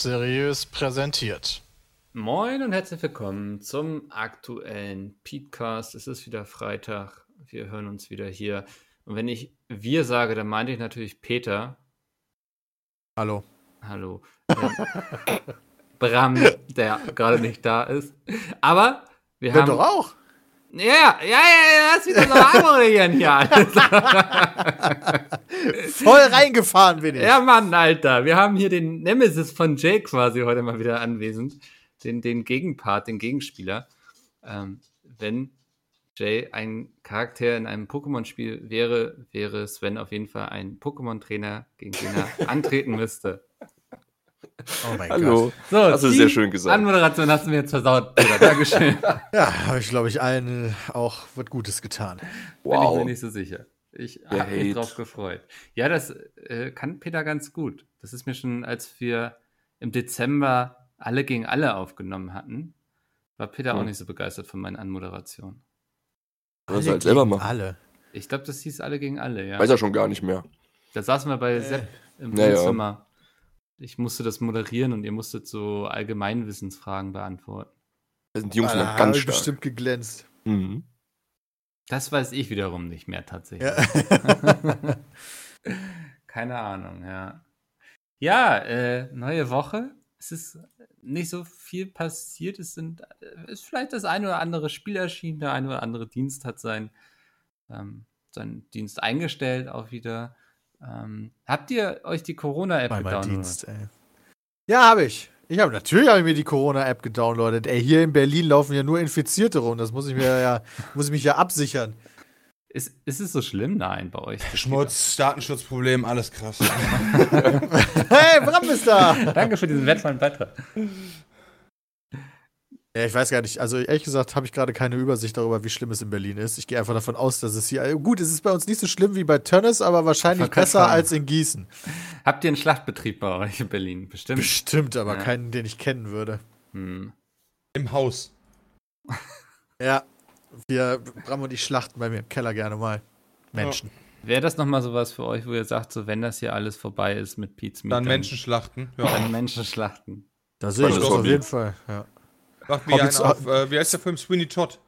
Seriös präsentiert. Moin und herzlich willkommen zum aktuellen Petecast. Es ist wieder Freitag. Wir hören uns wieder hier. Und wenn ich wir sage, dann meinte ich natürlich Peter. Hallo. Hallo. Ja. Bram, der gerade nicht da ist. Aber wir Ja, haben. doch auch. Ja, ja, ja, ja, das ist wieder so anmoderieren hier. Voll reingefahren bin ich. Ja, Mann, Alter. Wir haben hier den Nemesis von Jay quasi heute mal wieder anwesend. Den, den Gegenpart, den Gegenspieler. Ähm, wenn Jay ein Charakter in einem Pokémon-Spiel wäre, wäre Sven auf jeden Fall ein Pokémon-Trainer, gegen den er antreten müsste. Oh mein Hallo. Gott. So, Hast du sehr schön gesagt. Anmoderation hast du mir jetzt versaut, Peter. Dankeschön. Ja, habe ich, glaube ich, allen äh, auch was Gutes getan. Bin ich mir Wow. nicht so sicher. Ich habe mich drauf gefreut. Ja, das äh, kann Peter ganz gut. Das ist mir schon, als wir im Dezember alle gegen alle aufgenommen hatten, war Peter auch Hm. nicht so begeistert von meinen Anmoderationen. Soll er halt selber gegen machen. Alle. Ich glaube, das hieß alle gegen alle, ja. Weiß er schon gar nicht mehr. Da saßen wir bei Äh. Sepp im Ja, ja. Ich musste das moderieren und ihr musstet so Allgemeinwissensfragen beantworten. Da sind die Jungs Ah, ganz stark. bestimmt geglänzt. Mhm. Das weiß ich wiederum nicht mehr tatsächlich. Ja. Keine Ahnung, ja. Ja, äh, neue Woche. Es ist nicht so viel passiert. Es sind äh, ist vielleicht das ein oder andere Spiel erschienen, der ein oder andere Dienst hat sein, ähm, seinen Dienst eingestellt auch wieder. Ähm, habt ihr euch die Corona-App gedownloadet? Dienst, ey. Ja, habe ich. Ich habe natürlich habe ich mir die Corona-App gedownloadet. Ey, hier in Berlin laufen ja nur Infizierte rum. Das muss ich mir ja, muss ich mich ja absichern. Ist, ist es so schlimm? Nein, bei euch. Schmutz, Datenschutzproblem, alles krass. Hey, Bram ist da! Danke für diesen wertvollen Beitrag. Ja, ich weiß gar nicht. Also ehrlich gesagt habe ich gerade keine Übersicht darüber, wie schlimm es in Berlin ist. Ich gehe einfach davon aus, dass es hier. Gut, es ist bei uns nicht so schlimm wie bei Tönnes, aber wahrscheinlich besser sagen. als in Gießen. Habt ihr einen Schlachtbetrieb bei euch in Berlin? Bestimmt. Bestimmt, aber Ja. keinen, den ich kennen würde. Hm. Im Haus. Ja, wir, Bram und ich schlachten bei mir im Keller gerne mal Menschen. Wäre das nochmal sowas für euch, wo ihr sagt, so wenn das hier alles vorbei ist mit Pizza, Dann Menschen schlachten. Ja. dann Menschen schlachten. Da sehe ich das auf jeden Fall. Ja. Macht mir einen auf, äh, wie heißt der Film? Sweeney Todd.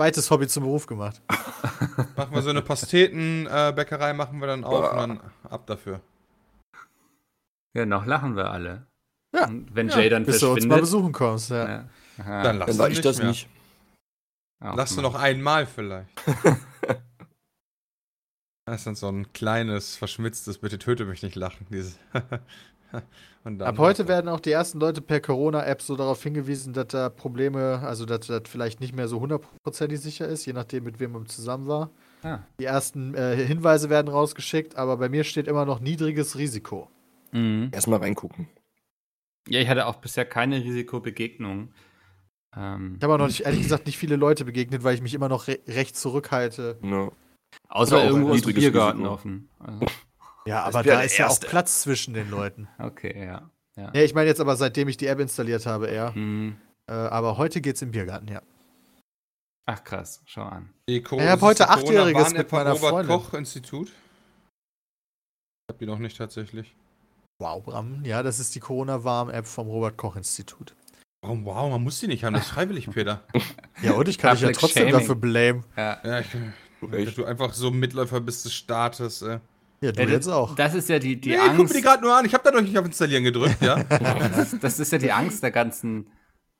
Zweites Hobby zum Beruf gemacht. Machen wir so eine Pastetenbäckerei, machen wir dann auf Boah. und dann ab dafür. Ja, noch lachen wir alle. Ja. Und wenn Ja, Jay dann bis du uns mal verschwindet. besuchen kommst. Ja. ja. Dann lass Dann du sag ich nicht das mehr. nicht. auch Lass du mal. noch einmal vielleicht. Das ist dann so ein kleines, verschmitztes, bitte töte mich nicht lachen. Dieses Ab heute werden auch die ersten Leute per Corona-App so darauf hingewiesen, dass da Probleme, also dass das vielleicht nicht mehr so hundertprozentig sicher ist, je nachdem, mit wem man zusammen war. Ah. Die ersten äh, Hinweise werden rausgeschickt, aber bei mir steht immer noch niedriges Risiko. Mhm. Erstmal reingucken. Ja, ich hatte auch bisher keine Risikobegegnung. Ähm, Ich habe auch noch nicht, ehrlich gesagt, nicht viele Leute begegnet, weil ich mich immer noch re recht zurückhalte. Ja. außer irgendwo ist Biergarten Risiko. offen. Also, Ja, aber da ist ja auch. Platz zwischen den Leuten. okay, ja. ja. Ja, ich meine jetzt aber, seitdem ich die App installiert habe, eher. Hm. Äh, aber heute geht's im Biergarten, ja. Ach krass, schau an. Ich hab das ist heute Achtjähriges mit vom meiner Robert Freundin. Koch Institut. Ich hab die noch nicht tatsächlich. Wow, Bram. Ja, das ist die Corona-Warm-App vom Robert-Koch-Institut. Warum, wow, man muss die nicht haben, das ist freiwillig, Peter. Ja, und ich kann dich ja trotzdem Shaming. dafür blamen. Ja. Ja, ich, dass du einfach so Mitläufer bist des Staates. Äh. Ja, du Ja, jetzt auch. Das ist ja die, die ja, ich guck mir die Angst. gerade nur an, ich habe da noch nicht auf Installieren gedrückt, ja. Das ist, das ist ja die Angst der ganzen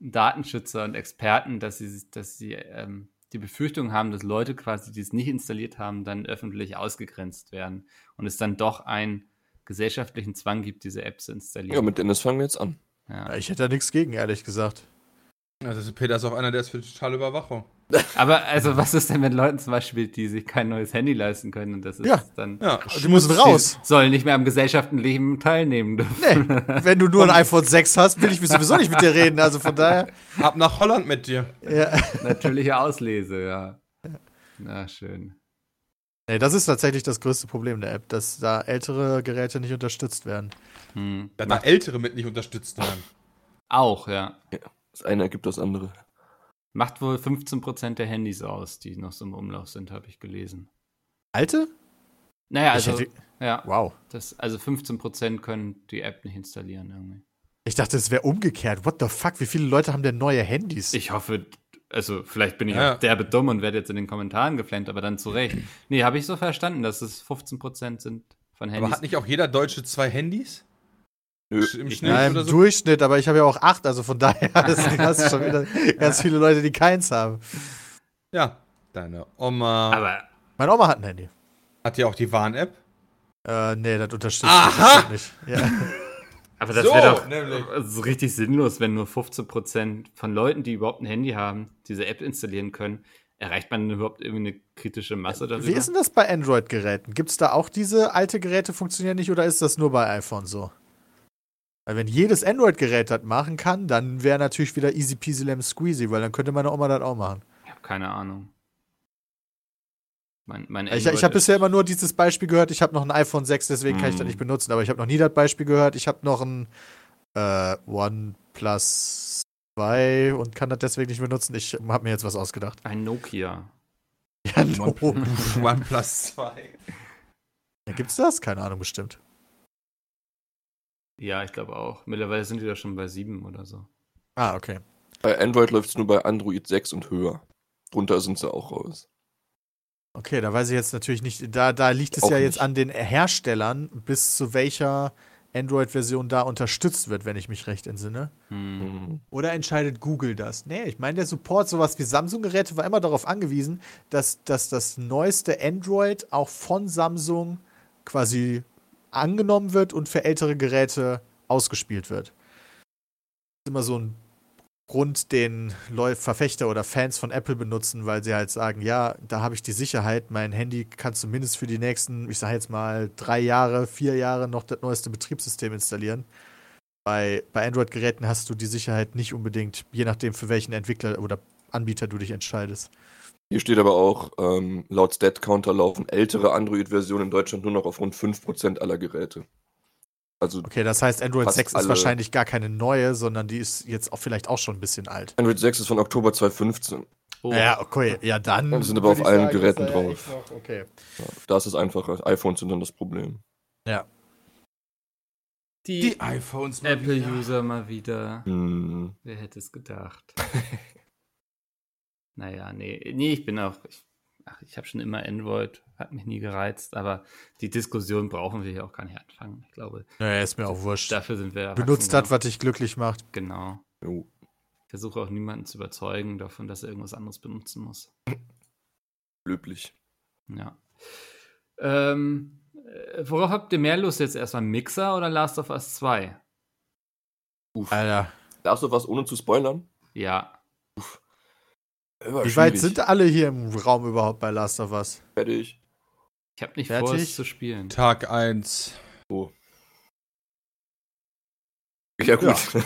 Datenschützer und Experten, dass sie, dass sie ähm, die Befürchtung haben, dass Leute quasi, die es nicht installiert haben, dann öffentlich ausgegrenzt werden und es dann doch einen gesellschaftlichen Zwang gibt, diese App zu Ja, installieren. mit Dennis fangen wir jetzt an. Ja. Ja, ich hätte da nichts gegen, ehrlich gesagt. Also Peter ist auch einer, der ist für totale Überwachung. Aber also, was ist denn mit Leuten zum Beispiel, die sich kein neues Handy leisten können und das ist Ja. dann Ja, Die müssen raus. sollen nicht mehr am gesellschaftlichen teilnehmen dürfen? Nee, wenn du nur ein iPhone 6 hast, will ich sowieso nicht mit dir reden. Also von daher. Ab nach Holland mit dir. Ja. Natürliche Auslese, ja. Na schön. Nee, das ist tatsächlich das größte Problem der App, dass da ältere Geräte nicht unterstützt werden. Hm. Da da Ältere mit nicht unterstützt werden. Auch, ja. Das eine ergibt das andere. Macht wohl 15% der Handys aus, die noch so im Umlauf sind, habe ich gelesen. Alte? Naja, also, hätte- ja, Wow. das, also 15% können die App nicht installieren irgendwie. Ich dachte, es wäre umgekehrt. What the fuck? Wie viele Leute haben denn neue Handys? Ich hoffe, also vielleicht bin ich Ja. auch derbe dumm und werde jetzt in den Kommentaren geflennt, aber dann zu Recht. Nee, habe ich so verstanden, dass es 15% sind von Handys. Aber hat nicht auch jeder Deutsche zwei Handys? Nö. Im Schnitt ja, im so? Durchschnitt, aber ich habe ja auch acht, also von daher hast du schon wieder ganz viele Leute, die keins haben. Ja. Deine Oma aber Meine Oma hat ein Handy. hat ja auch die Warn-App. Äh, nee, das unterstützt Aha! nicht. Ja. Aber das So, wäre doch nämlich. so richtig sinnlos, wenn nur 15% von Leuten, die überhaupt ein Handy haben, diese App installieren können. Erreicht man überhaupt irgendwie eine kritische Masse darüber? Wie ist denn das bei Android-Geräten? Gibt es da auch diese alte Geräte funktionieren nicht oder ist das nur bei iPhone so? Weil wenn jedes Android-Gerät das machen kann, dann wäre natürlich wieder easy peasy lemon squeezy, weil dann könnte meine Oma das auch machen. Ich habe keine Ahnung. Mein, mein Ich, ich habe bisher immer nur dieses Beispiel gehört, ich habe noch ein iPhone 6, deswegen kann ich das Mm. nicht benutzen, aber ich habe noch nie das Beispiel gehört, ich habe noch ein äh, OnePlus 2 und kann das deswegen nicht benutzen. Ich habe mir jetzt was ausgedacht. ein Nokia. Ja, no. OnePlus 2. Ja, Gibt's das? Keine Ahnung, bestimmt. Ja, ich glaube auch. Mittlerweile sind die da schon bei sieben oder so. Ah, okay. Bei Android läuft es nur bei Android 6 und höher. Drunter sind sie auch raus. Okay, da weiß ich jetzt natürlich nicht, da, da liegt es Auch ja jetzt nicht. an den Herstellern, bis zu welcher Android-Version da unterstützt wird, wenn ich mich recht entsinne. Hm. Mhm. Oder entscheidet Google das? Nee, ich meine, der Support, sowas wie Samsung-Geräte, war immer darauf angewiesen, dass, dass das neueste Android auch von Samsung quasi angenommen wird und für ältere Geräte ausgespielt wird. Das ist immer so ein Grund, den Verfechter oder Fans von Apple benutzen, weil sie halt sagen, ja, da habe ich die Sicherheit, mein Handy kann zumindest für die nächsten, ich sage jetzt mal, drei Jahre, vier Jahre noch das neueste Betriebssystem installieren. Bei, bei Android-Geräten hast du die Sicherheit nicht unbedingt, je nachdem, für welchen Entwickler oder Anbieter du dich entscheidest. Hier steht aber auch, ähm, laut Stat-Counter laufen ältere Android-Versionen in Deutschland nur noch auf rund 5% aller Geräte. Also Okay, das heißt, Android Fast 6 ist wahrscheinlich gar keine neue, sondern die ist jetzt auch vielleicht auch schon ein bisschen alt. Android 6 ist von Oktober 2015. Oh, Ja, okay, ja dann. Die sind aber auf allen sagen, Geräten ja drauf. Okay. Ja, da ist es einfacher. iPhones sind dann das Problem. Ja. die, Die iPhones mal wieder. Apple-User mal wieder. Hm. Wer hätte es gedacht? naja, nee. Nee, ich bin auch. Ich, ach, ich habe schon immer Android, hat mich nie gereizt, aber die Diskussion brauchen wir hier auch gar nicht anfangen. Ich glaube, Naja, ist mir auch wurscht. dafür sind wir. Benutzt das, was dich glücklich macht. Genau. Jo. Ich versuche auch niemanden zu überzeugen davon, dass er irgendwas anderes benutzen muss. Löblich. Ja. Ähm, äh, worauf habt ihr mehr Lust jetzt erstmal? Mixer oder Last of Us 2? Alter, Darfst du was ohne zu spoilern? Ja. War wie weit sind alle hier im Raum überhaupt bei Last of Us? Fertig. Ich habe nicht Fertig? vor, es zu spielen. Tag 1. Oh. Ja, gut. Ja,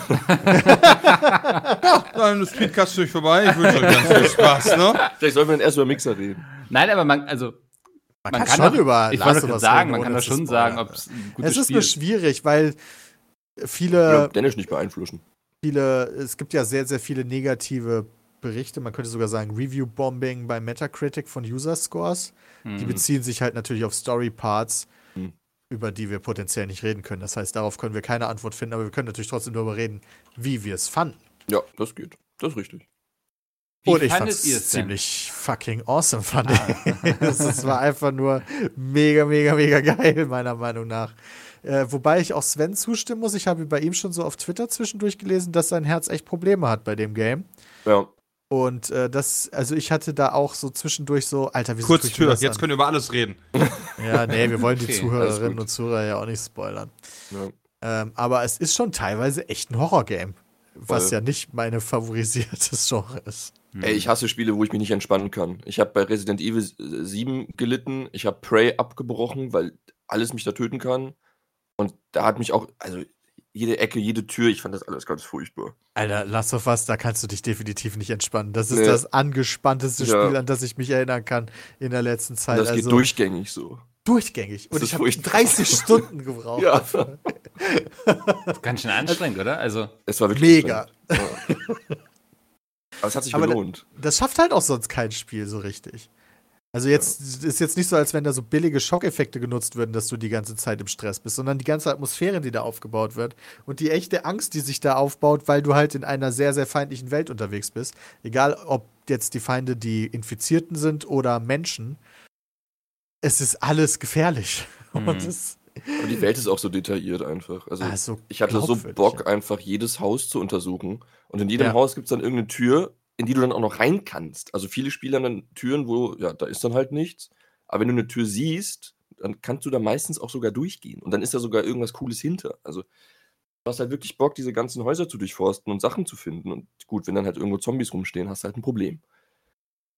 dann ist Speedcast durch vorbei. Ich wünsche euch ganz viel Spaß, ne? Vielleicht sollten wir dann erst über Mixer reden. Nein, aber man, also, Man, man kann, kann schon doch- über ich Last of Us sagen, reden, man kann zu schon sagen, ob es ein gutes Es ist Spiel nur ist. schwierig, weil Ja. viele, Dennis nicht beeinflussen. viele, es gibt ja sehr, sehr viele negative Berichte, man könnte sogar sagen Review-Bombing bei Metacritic von User-Scores. Die Hm. beziehen sich halt natürlich auf Story-Parts, Hm. über die wir potenziell nicht reden können. Das heißt, darauf können wir keine Antwort finden, aber wir können natürlich trotzdem darüber reden, wie wir es fanden. Ja, das geht. Das ist richtig. Wie Und ich fand es denn? ziemlich fucking awesome, fand Ah. ich. Es es war einfach nur mega, mega, mega geil, meiner Meinung nach. Äh, wobei ich auch Sven zustimmen muss. Ich habe bei ihm schon so auf Twitter zwischendurch gelesen, dass sein Herz echt Probleme hat bei dem Game. Ja. Und äh, das, also ich hatte da auch so zwischendurch so, Alter, wie Kurz Tür, jetzt können wir über alles reden. Ja, nee, wir wollen die Okay, Zuhörerinnen und Zuhörer ja auch nicht spoilern. ja. Ähm, aber es ist schon teilweise echt ein Horrorgame. Was Voll. ja nicht meine favorisiertes Genre ist. Ey, ich hasse Spiele, wo ich mich nicht entspannen kann. Ich habe bei Resident Evil 7 gelitten. Ich habe Prey abgebrochen, weil alles mich da töten kann. Und da hat mich auch, also jede Ecke, jede Tür, ich fand das alles ganz furchtbar. Alter, Last of Us, da kannst du dich definitiv nicht entspannen. Das ist Nee. das angespannteste Ja. Spiel, an das ich mich erinnern kann in der letzten Zeit. Und das geht also durchgängig so. durchgängig. Und Das ich habe furchtbar. 30 Stunden gebraucht. Ja. Ganz schön anstrengend, oder? Also, Es war wirklich Mega. Ja. Aber es hat sich Aber gelohnt. Das schafft halt auch sonst kein Spiel so richtig. Also jetzt ist jetzt nicht so, als wenn da so billige Schockeffekte genutzt würden, dass du die ganze Zeit im Stress bist, sondern die ganze Atmosphäre, die da aufgebaut wird und die echte Angst, die sich da aufbaut, weil du halt in einer sehr, sehr feindlichen Welt unterwegs bist. Egal, ob jetzt die Feinde die Infizierten sind oder Menschen. Es ist alles gefährlich. Mhm. Und es, Aber die Welt ist auch so detailliert einfach. Also Ah, so ich hatte so Bock, ja. einfach jedes Haus zu untersuchen. Und in jedem Ja. Haus gibt es dann irgendeine Tür, in die du dann auch noch rein kannst. Also viele Spiele haben dann Türen, wo, ja, da ist dann halt nichts. Aber wenn du eine Tür siehst, dann kannst du da meistens auch sogar durchgehen. Und dann ist da sogar irgendwas Cooles hinter. Also du hast halt wirklich Bock, diese ganzen Häuser zu durchforsten und Sachen zu finden. Und gut, wenn dann halt irgendwo Zombies rumstehen, hast du halt ein Problem.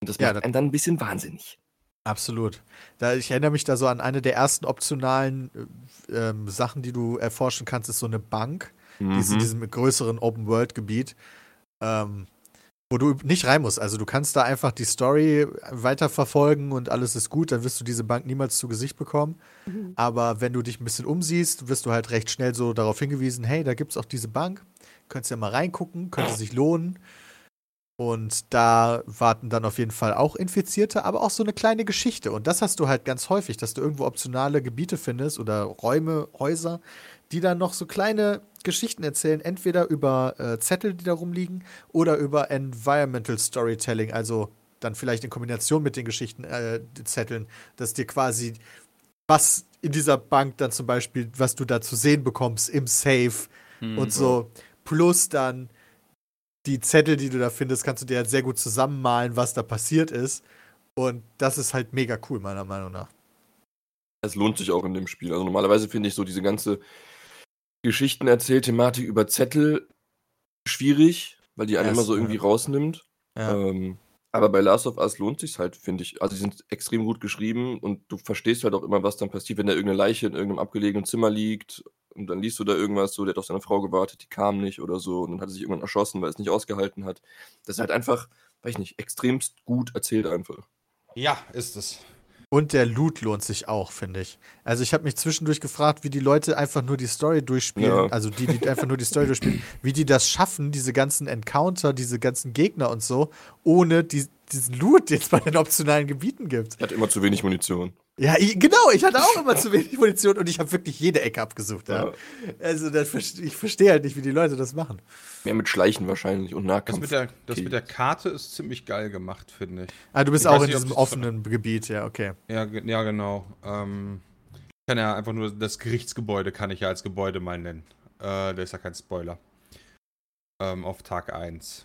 Und das Ja, macht das- einen dann ein bisschen wahnsinnig. Absolut. Da, ich erinnere mich da so an eine der ersten optionalen äh, ähm, Sachen, die du erforschen kannst, ist so eine Bank. Die ist in Mhm. diesem größeren Open-World-Gebiet, ähm, wo du nicht rein musst. Also du kannst da einfach die Story weiterverfolgen und alles ist gut, dann wirst du diese Bank niemals zu Gesicht bekommen. Aber wenn du dich ein bisschen umsiehst, wirst du halt recht schnell so darauf hingewiesen, hey, da gibt es auch diese Bank, könntest ja mal reingucken, könnte sich lohnen. Und da warten dann auf jeden Fall auch Infizierte, aber auch so eine kleine Geschichte. Und das hast du halt ganz häufig, dass du irgendwo optionale Gebiete findest oder Räume, Häuser, die dann noch so kleine Geschichten erzählen, entweder über äh, Zettel, die da rumliegen, oder über Environmental Storytelling, also dann vielleicht in Kombination mit den Geschichten, äh, Zetteln, dass dir quasi was in dieser Bank dann zum Beispiel, was du da zu sehen bekommst im Safe Mhm. und so, plus dann die Zettel, die du da findest, kannst du dir halt sehr gut zusammenmalen, was da passiert ist. Und das ist halt mega cool, meiner Meinung nach. Es lohnt sich auch in dem Spiel. Also normalerweise finde ich so diese ganze Geschichtenerzähl-Thematik über Zettel schwierig, weil die einen immer so irgendwie rausnimmt. Ja. Ähm, aber bei Last of Us lohnt sich halt, finde ich. Also die sind extrem gut geschrieben und du verstehst halt auch immer, was dann passiert, wenn da irgendeine Leiche in irgendeinem abgelegenen Zimmer liegt und dann liest du da irgendwas, so, der hat auf seine Frau gewartet, die kam nicht oder so und dann hat er sich irgendwann erschossen, weil es nicht ausgehalten hat. Das ist halt einfach, weiß ich nicht, extremst gut erzählt einfach. Ja, ist es. Und der Loot lohnt sich auch, finde ich. Also ich habe mich zwischendurch gefragt, wie die Leute einfach nur die Story durchspielen, Ja. also die, die einfach nur die Story durchspielen, wie die das schaffen, diese ganzen Encounter, diese ganzen Gegner und so, ohne die, diesen Loot, den es bei den optionalen Gebieten gibt. Er hat immer zu wenig Munition. Ja, ich, genau, ich hatte auch immer zu wenig Munition und ich habe wirklich jede Ecke abgesucht. Ja. Ja. Also das, ich verstehe halt nicht, wie die Leute das machen. Mehr mit Schleichen wahrscheinlich und Das Nahkampf. mit, der, das mit der Karte ist ziemlich geil gemacht, finde ich. Ah, du bist Ich auch in nicht, diesem das- offenen Gebiet, ja, okay. Ja, ja genau. Ähm, ich kann ja einfach nur das Gerichtsgebäude kann ich ja als Gebäude mal nennen. Äh, der ist ja kein Spoiler. Ähm, auf Tag 1.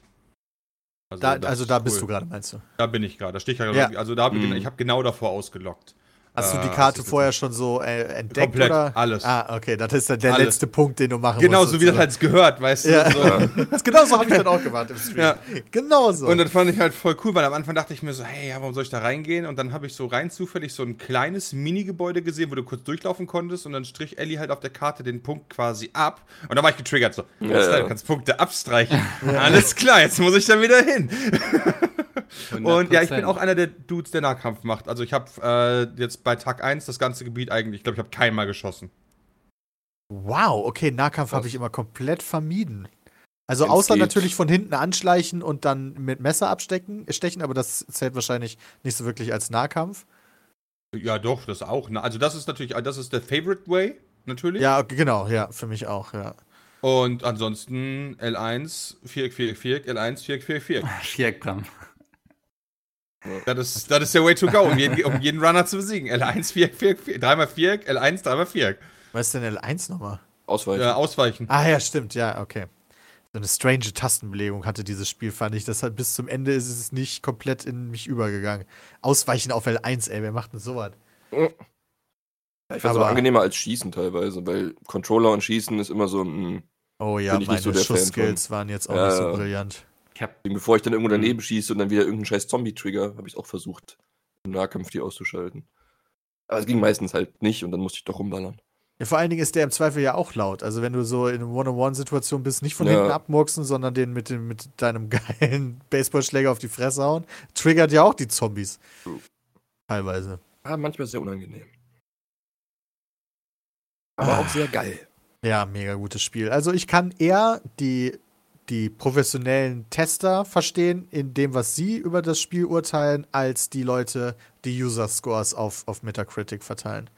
Also, Da, also da bist cool. du gerade, meinst du? Da bin ich gerade. Da stehe ich gerade. Ja. Also da habe ich, Mhm. ich habe genau davor ausgelockt. Hast du Äh, die das Karte vorher schon so äh, entdeckt Komplett, oder? alles. Ah, okay, das ist dann der Alles. letzte Punkt, den du machen Genau musst. so wie das halt gehört, weißt du? Ja. So. Das genau so habe ich dann auch gemacht im Stream. Ja. Genau so. Und das fand ich halt voll cool, weil am Anfang dachte ich mir so, hey, ja, warum soll ich da reingehen? Und dann habe ich so rein zufällig so ein kleines Mini-Gebäude gesehen, wo du kurz durchlaufen konntest und dann strich Ellie halt auf der Karte den Punkt quasi ab. Und da war ich getriggert so, Ja, ja. du kannst Punkte abstreichen. Alles klar, jetzt muss ich da wieder hin. Und ja, ich bin 100%. auch einer der Dudes, der Nahkampf macht. Also ich habe äh, jetzt bei Tag 1 das ganze Gebiet eigentlich, ich glaube, ich habe keinmal geschossen. wow, okay, Nahkampf habe ich immer komplett vermieden. Also Wenn's außer geht. natürlich von hinten anschleichen und dann mit Messer abstecken, stechen, aber das zählt wahrscheinlich nicht so wirklich als Nahkampf. Ja, doch, das auch. Also das ist natürlich, das ist der Favorite Way, natürlich. Ja, genau, ja, für mich auch, ja. Und ansonsten L1, Viereck, Viereck, Viereck, L1, Viereck, Viereck, Viereck. Das ist, das ist der Way to go, um jeden, um jeden Runner zu besiegen. L1, Viereck, Viereck, Viereck, dreimal Viereck, L1, dreimal Viereck. Was ist denn L1 nochmal? Ausweichen. Ja, ausweichen. Ah ja, stimmt, ja, okay. So eine strange Tastenbelegung hatte dieses Spiel, fand ich. Das hat bis zum Ende ist es nicht komplett in mich übergegangen. Ausweichen auf L1, ey, wer macht denn sowas? Ja, Ich fand es Aber- angenehmer als Schießen teilweise, weil Controller und Schießen ist immer so ein. Oh ja, meine so Schussskills waren jetzt auch Ja, nicht so ja. brillant. Ich hab, Bevor ich dann irgendwo Mhm. daneben schieße und dann wieder irgendeinen scheiß Zombie-Trigger, habe ich auch versucht, im Nahkampf die auszuschalten. Aber es ging meistens halt nicht und dann musste ich doch rumballern. Ja, vor allen Dingen ist der im Zweifel ja auch laut. Also wenn du so in einer One-on-One-Situation bist, nicht von Ja. hinten abmurksen, sondern den mit, dem, mit deinem geilen Baseballschläger auf die Fresse hauen, triggert ja auch die Zombies. True. Teilweise. Ah, manchmal sehr unangenehm. Aber Ah. auch sehr geil. Ja, mega gutes Spiel. Also ich kann eher die die professionellen Tester verstehen in dem, was sie über das Spiel urteilen, als die Leute, die User-Scores auf, auf Metacritic verteilen.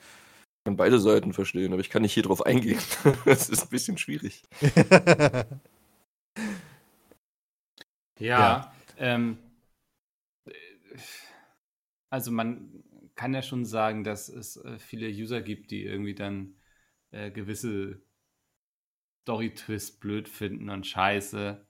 Ich kann beide Seiten verstehen, aber ich kann nicht hier drauf eingehen. das ist ein bisschen schwierig. Ja. Ja. Ähm, also man kann ja schon sagen, dass es äh, viele User gibt, die irgendwie dann äh, gewisse Story-Twists blöd finden und scheiße.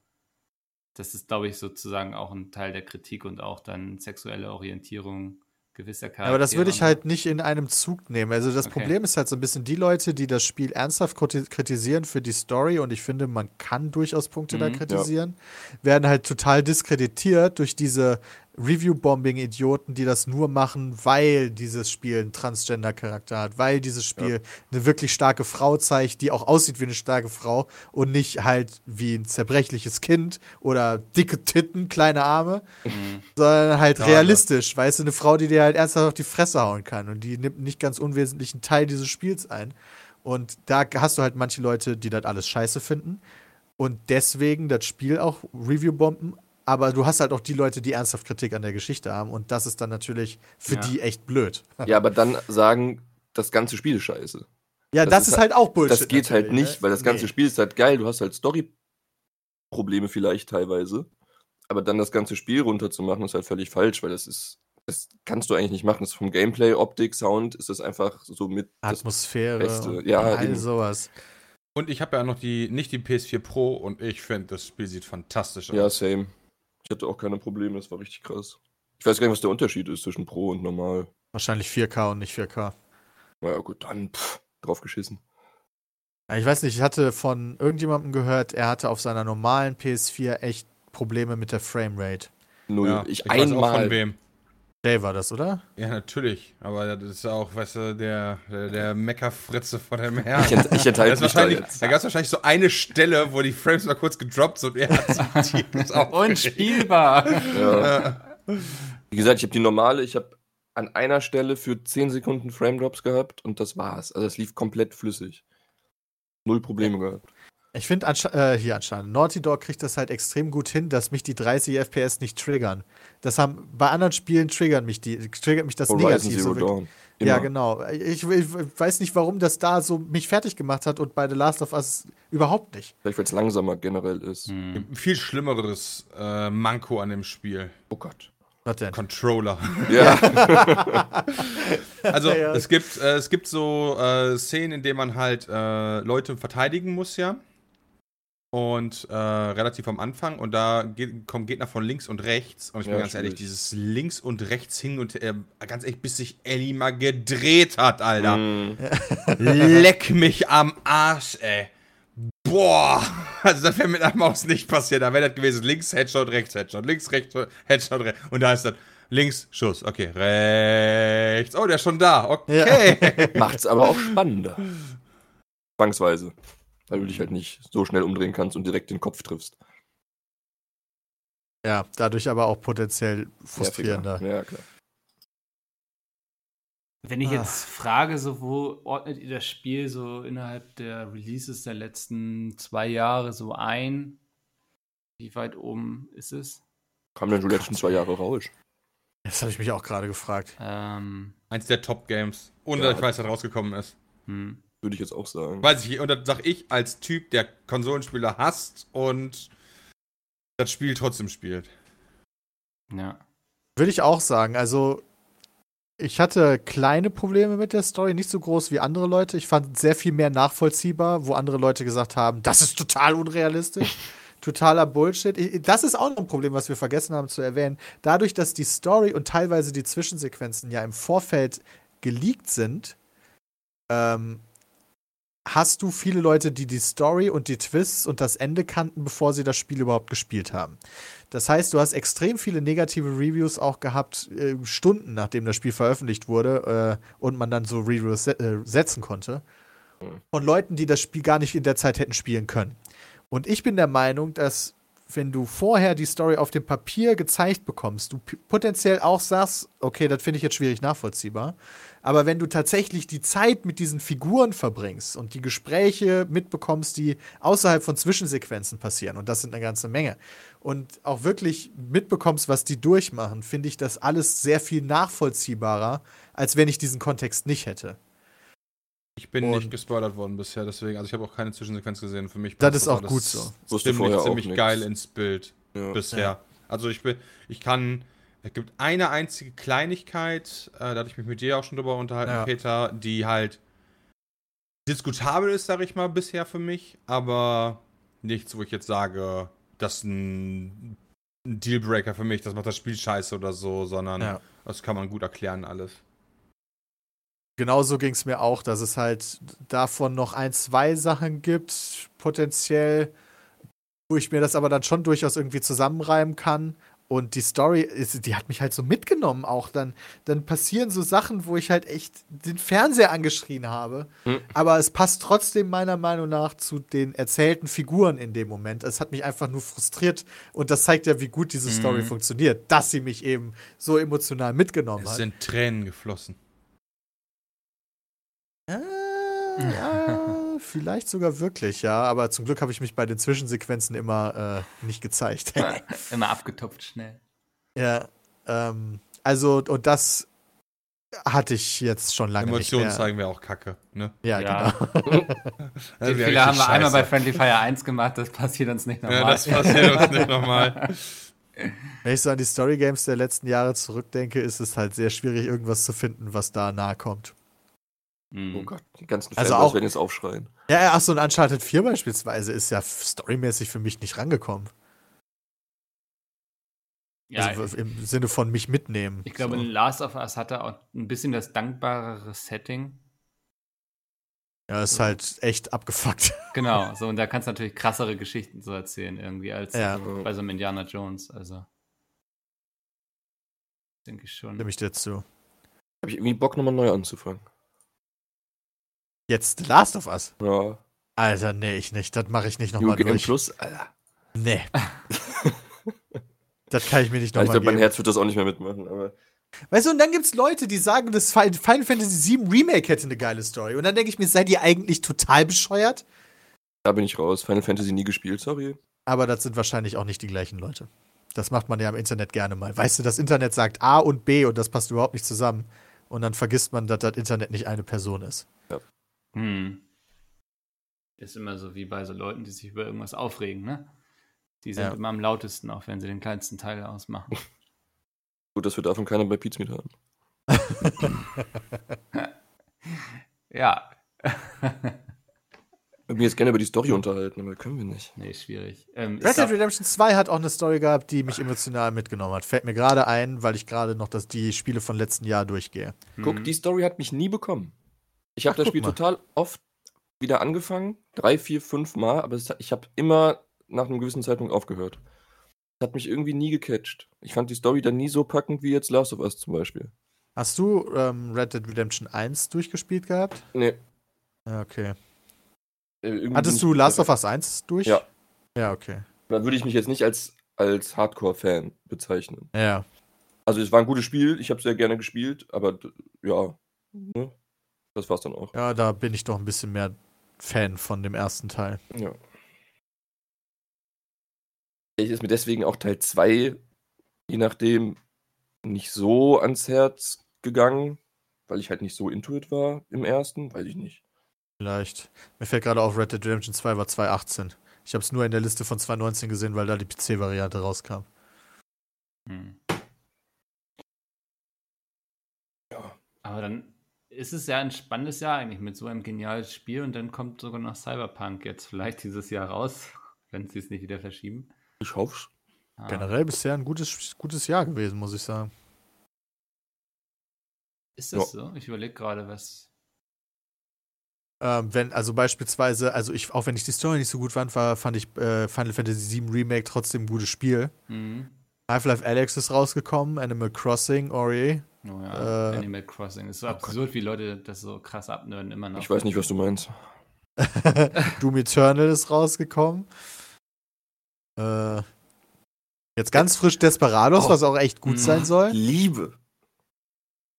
Das ist, glaube ich, sozusagen auch ein Teil der Kritik und auch dann sexuelle Orientierung gewisser Charaktere. Aber das würde ich halt nicht in einem Zug nehmen. Also das Okay. Problem ist halt so ein bisschen die Leute, die das Spiel ernsthaft kriti- kritisieren für die Story und ich finde, man kann durchaus Punkte da Mhm. kritisieren, werden halt total diskreditiert durch diese Review-Bombing-Idioten, die das nur machen, weil dieses Spiel einen Transgender-Charakter hat, weil dieses Spiel eine wirklich starke Frau zeigt, die auch aussieht wie eine starke Frau und nicht halt wie ein zerbrechliches Kind oder dicke Titten, kleine Arme Mhm. sondern halt Ja, realistisch, weißt du, eine Frau, die dir halt ernsthaft auf die Fresse hauen kann und die nimmt nicht ganz unwesentlichen Teil dieses Spiels ein. Und da hast du halt manche Leute, die das alles scheiße finden und deswegen das Spiel auch Review-bomben, aber du hast halt auch die Leute, die ernsthaft Kritik an der Geschichte haben und das ist dann natürlich für Ja. die echt blöd. Ja, aber dann sagen, das ganze Spiel ist scheiße. Ja, das, Das ist ist halt auch Bullshit. das geht halt nicht, ne? weil das ganze Nee. Spiel ist halt geil. Du hast halt Story-Probleme vielleicht teilweise. Aber dann das ganze Spiel runterzumachen, ist halt völlig falsch, weil das ist, das kannst du eigentlich nicht machen. Das ist vom Gameplay, Optik, Sound ist das einfach so mit das Atmosphäre Beste. und Ja, all eben. sowas. Und ich habe ja noch die, nicht die PS4 Pro und ich finde, das Spiel sieht fantastisch Ja, aus. same. Ich hatte auch keine Probleme, das war richtig krass. Ich weiß gar nicht, was der Unterschied ist zwischen Pro und normal. Wahrscheinlich 4K und nicht 4K. Na ja, gut, dann pff, drauf geschissen. Ich weiß nicht, ich hatte von irgendjemandem gehört, er hatte auf seiner normalen PS4 echt Probleme mit der Framerate. Null. Ja, ich, weiß auch von einmal. wem. Jay war das, oder? Ja, natürlich. Aber das ist auch, weißt du, der, der, der Meckerfritze von dem Herrn. Ich, ent, ich Da, enthalte mich da wahrscheinlich, jetzt. da gab es wahrscheinlich so eine Stelle, wo die Frames mal kurz gedroppt sind und er hat tierisch aufgeregt. Unspielbar. Ja. Wie gesagt, ich habe die normale, ich habe an einer Stelle für 10 Sekunden Frame Drops gehabt und das war's. Also es lief komplett flüssig. Null Probleme gehabt. Ich finde, äh, hier anscheinend, Naughty Dog kriegt das halt extrem gut hin, dass mich die 30 FPS nicht triggern. Das haben, bei anderen Spielen triggern mich die, triggert mich das Horizon negativ. Zero So wirklich. Dawn. ja, genau. Ich, ich weiß nicht, warum das da so mich fertig gemacht hat und bei The Last of Us überhaupt nicht. Vielleicht, weil es langsamer generell ist. Hm. Ein viel schlimmeres äh, Manko an dem Spiel. Oh Gott. Was denn? Controller. Ja. Also Ja, ja. es gibt äh, es gibt so äh, Szenen, in denen man halt äh, Leute verteidigen muss, ja. Und äh, relativ am Anfang und da geht, kommen Gegner von links und rechts und ich bin Ja, ganz ehrlich, dieses links und rechts hin und her, ganz ehrlich, bis sich Ellie mal gedreht hat, Alter. Mm. Leck mich am Arsch, ey. Boah, also das wäre mit einer Maus nicht passiert. Da wäre das gewesen, links Headshot, rechts Headshot, links rechts Headshot, rechts. Und da ist dann links Schuss, okay, rechts. Oh, der ist schon da, okay. Macht's aber auch spannender. Zwangsweise. Weil du dich halt nicht so schnell umdrehen kannst und direkt den Kopf triffst. Ja, dadurch aber auch potenziell frustrierender. Nerviger. Ja, klar. Wenn ich Ah. jetzt frage, so wo ordnet ihr das Spiel so innerhalb der Releases der letzten zwei Jahre so ein? Wie weit oben ist es? Kam denn die letzten zwei Jahre raus? Das habe ich mich auch gerade gefragt. Ähm, Eins der Top-Games. Ohne Ja. dass ich weiß, was rausgekommen ist. hm. Würde ich jetzt auch sagen. Weiß ich, und das sag ich als Typ, der Konsolenspieler hasst und das Spiel trotzdem spielt. Ja. Würde ich auch sagen. Also, ich hatte kleine Probleme mit der Story, nicht so groß wie andere Leute. Ich fand sehr viel mehr nachvollziehbar, wo andere Leute gesagt haben, das ist total unrealistisch. Totaler Bullshit. Das ist auch noch ein Problem, was wir vergessen haben zu erwähnen. Dadurch, dass die Story und teilweise die Zwischensequenzen ja im Vorfeld geleakt sind, ähm, hast du viele Leute, die die Story und die Twists und das Ende kannten, bevor sie das Spiel überhaupt gespielt haben. Das heißt, du hast extrem viele negative Reviews auch gehabt, äh, Stunden nachdem das Spiel veröffentlicht wurde äh, und man dann so Reviews se äh, setzen konnte. Von Leuten, die das Spiel gar nicht in der Zeit hätten spielen können. Und ich bin der Meinung, dass wenn du vorher die Story auf dem Papier gezeigt bekommst, du potenziell auch sagst, okay, das finde ich jetzt schwierig nachvollziehbar. Aber wenn du tatsächlich die Zeit mit diesen Figuren verbringst und die Gespräche mitbekommst, die außerhalb von Zwischensequenzen passieren, und das sind eine ganze Menge, und auch wirklich mitbekommst, was die durchmachen, finde ich das alles sehr viel nachvollziehbarer, als wenn ich diesen Kontext nicht hätte. Ich bin Und- nicht gespoilert worden bisher, deswegen, also ich habe auch keine Zwischensequenz gesehen. Für mich Das passt ist auch alles gut so. Wusste ziemlich, ziemlich nix. geil ins Bild Ja. bisher. Ja. Also ich bin, ich kann, es gibt eine einzige Kleinigkeit, äh, da hatte ich mich mit dir auch schon drüber unterhalten, Ja. Peter, die halt diskutabel ist, sage ich mal, bisher für mich, aber nichts, wo ich jetzt sage, das ist ein, Dealbreaker für mich, das macht das Spiel scheiße oder so, sondern Ja. das kann man gut erklären alles. genauso ging es mir auch, dass es halt davon noch ein, zwei Sachen gibt, potenziell, wo ich mir das aber dann schon durchaus irgendwie zusammenreimen kann. Und die Story, ist, die hat mich halt so mitgenommen auch. Dann, dann passieren so Sachen, wo ich halt echt den Fernseher angeschrien habe. Hm. Aber es passt trotzdem meiner Meinung nach zu den erzählten Figuren in dem Moment. Es hat mich einfach nur frustriert. Und das zeigt ja, wie gut diese Story Mhm. funktioniert, dass sie mich eben so emotional mitgenommen Es hat. sind Tränen geflossen. Äh, ja, vielleicht sogar wirklich, ja. Aber zum Glück habe ich mich bei den Zwischensequenzen immer äh, nicht gezeigt. Immer abgetupft schnell. ja, ähm, also, und das hatte ich jetzt schon lange Emotionen nicht mehr. zeigen wir auch Kacke, ne? Ja, Ja. genau. Das Den Fehler haben wir einmal bei. Friendly Fire 1 gemacht, das passiert uns nicht nochmal. Ja, das passiert uns nicht nochmal. Wenn ich so an die Story Games der letzten Jahre zurückdenke, ist es halt sehr schwierig, irgendwas zu finden, was da nahe kommt. Mhm. Oh Gott, die ganzen Also Fanboys auch- werden jetzt aufschreien. Ja, ja, ach so, ein Uncharted 4 beispielsweise ist ja storymäßig für mich nicht rangekommen. Ja, also im Sinne von mich mitnehmen. ich glaube, so. Last of Us hatte auch ein bisschen das dankbarere Setting. Ja, ist halt echt abgefuckt. Genau, so und da kannst du natürlich krassere Geschichten so erzählen irgendwie als Ja. bei so einem Indiana Jones, also denke ich schon. Stimme ich dir zu. Hab ich irgendwie Bock, nochmal neu anzufangen. Jetzt The Last of Us. Ja. Alter, nee, ich nicht. Das mache ich nicht nochmal Game durch. Plus, Alter. Nee. das kann ich mir nicht Ja, ich nochmal glaube, mein geben. Herz wird das auch nicht mehr mitmachen, aber. Weißt du, und dann gibt's Leute, die sagen, das Fi- Final Fantasy VII Remake hätte eine geile Story. Und dann denke ich mir, seid ihr eigentlich total bescheuert? Da bin ich raus. Final Fantasy nie gespielt, sorry. Aber das sind wahrscheinlich auch nicht die gleichen Leute. Das macht man ja im Internet gerne mal. Weißt du, das Internet sagt A und B und das passt überhaupt nicht zusammen. Und dann vergisst man, dass das Internet nicht eine Person ist. Hm. Ist immer so wie bei so Leuten, die sich über irgendwas aufregen, ne? Die sind Ja. immer am lautesten, auch wenn sie den kleinsten Teil ausmachen. Gut, dass wir davon keiner bei Pizmeet haben. ja. Ich würde mich jetzt gerne über die Story unterhalten, aber können wir nicht. nee, schwierig. Ähm, Red Dead Redemption 2 hat auch eine Story gehabt, die mich emotional mitgenommen hat. Fällt mir gerade ein, weil ich gerade noch das, die Spiele von letzten Jahr durchgehe. Guck, Mhm. die Story hat mich nie bekommen. Ich habe das Spiel mal. total oft wieder angefangen. Drei, vier, fünf Mal, aber es, ich habe immer nach einem gewissen Zeitpunkt aufgehört. Das hat mich irgendwie nie gecatcht. Ich fand die Story dann nie so packend wie jetzt Last of Us zum Beispiel. Hast du ähm, Red Dead Redemption 1 durchgespielt gehabt? Nee. Okay. äh, irgendwie Hattest du Last of Us 1 durch? Ja. Ja, okay. Da würde ich mich jetzt nicht als, als Hardcore-Fan bezeichnen. Ja. Also es war ein gutes Spiel, ich habe sehr gerne gespielt, aber ja, ne? Das war's dann auch. Ja, da bin ich doch ein bisschen mehr Fan von dem ersten Teil. Ja. Ich ist mir deswegen auch Teil 2, je nachdem, nicht so ans Herz gegangen, weil ich halt nicht so intuit war im ersten, weiß ich nicht. Vielleicht. Mir fällt gerade auf, Red Dead Redemption 2 war 2018. Ich habe es nur in der Liste von 2019 gesehen, weil da die PC-Variante rauskam. Hm. Ja. Aber dann ist es ja ein spannendes Jahr eigentlich mit so einem genialen Spiel und dann kommt sogar noch Cyberpunk jetzt vielleicht dieses Jahr raus, wenn sie es nicht wieder verschieben. Ich hoffe Ah. Generell bisher ein gutes, gutes Jahr gewesen, muss ich sagen. Ist das so? Ich überlege gerade, was. Ähm, wenn, also beispielsweise, also ich, auch wenn ich die Story nicht so gut fand, war, fand ich äh, Final Fantasy VII Remake trotzdem ein gutes Spiel. Mhm. Half-Life Alex ist rausgekommen, Animal Crossing, Ori. Oh ja, Äh, Animal Crossing. Es ist so oh Gott. absurd, wie Leute das so krass abnörden immer noch. Ich weiß nicht, was du meinst. Doom Eternal ist rausgekommen. Äh, Jetzt ganz frisch Desperados, Oh. was auch echt gut Mhm. sein soll. Liebe.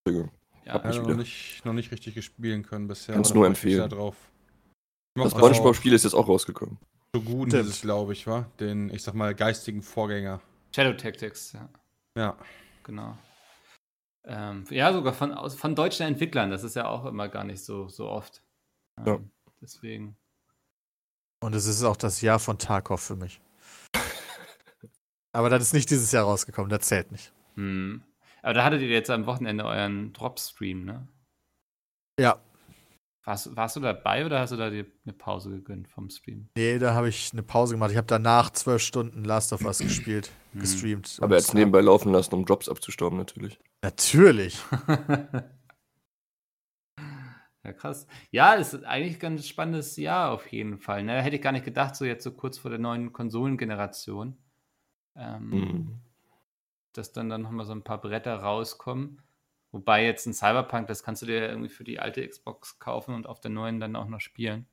Entschuldigung. Ja, Hab Also ich noch wieder. nicht, noch nicht richtig gespielen können bisher. Kannst nur da empfehlen. Ich Das Spongebob-Spiel ist jetzt auch rausgekommen. Shogun Stimmt. dieses, glaube ich, war. Den, ich sag mal, geistigen Vorgänger. Shadow Tactics, ja, Ja. genau. Ähm, ja, sogar von, aus, von deutschen Entwicklern. Das ist ja auch immer gar nicht so, so oft. Ähm, Ja. Deswegen. Und es ist auch das Jahr von Tarkov für mich. Aber das ist nicht dieses Jahr rausgekommen, das zählt nicht. Hm. Aber da hattet ihr jetzt am Wochenende euren Drop-Stream, ne? Ja. Warst, warst du dabei oder hast du da dir eine Pause gegönnt vom Stream? Nee, da habe ich eine Pause gemacht. Ich habe danach zwölf Stunden Last of Us gespielt, Hm. gestreamt. Aber jetzt nebenbei laufen lassen, um Drops abzustauben, natürlich. Natürlich. ja, krass. Ja, ist eigentlich ein ganz spannendes Jahr auf jeden Fall. Ne? Hätte ich gar nicht gedacht, so jetzt so kurz vor der neuen Konsolengeneration. Ähm, Mhm. dass dann dann nochmal so ein paar Bretter rauskommen. Wobei jetzt ein Cyberpunk, das kannst du dir irgendwie für die alte Xbox kaufen und auf der neuen dann auch noch spielen.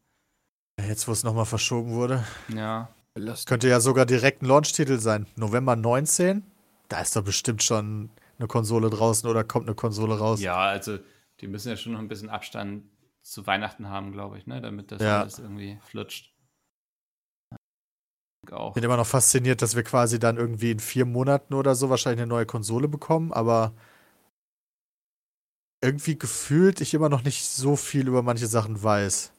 Jetzt, wo es nochmal verschoben wurde. Ja. Belastend. Könnte ja sogar direkt ein Launch-Titel sein. November 19. Da ist doch bestimmt schon eine Konsole draußen oder kommt eine Konsole raus. Ja, also die müssen ja schon noch ein bisschen Abstand zu Weihnachten haben, glaube ich, ne? damit das Ja. alles irgendwie flutscht. Auch. bin immer noch fasziniert, dass wir quasi dann irgendwie in vier Monaten oder so wahrscheinlich eine neue Konsole bekommen, aber irgendwie gefühlt ich immer noch nicht so viel über manche Sachen weiß.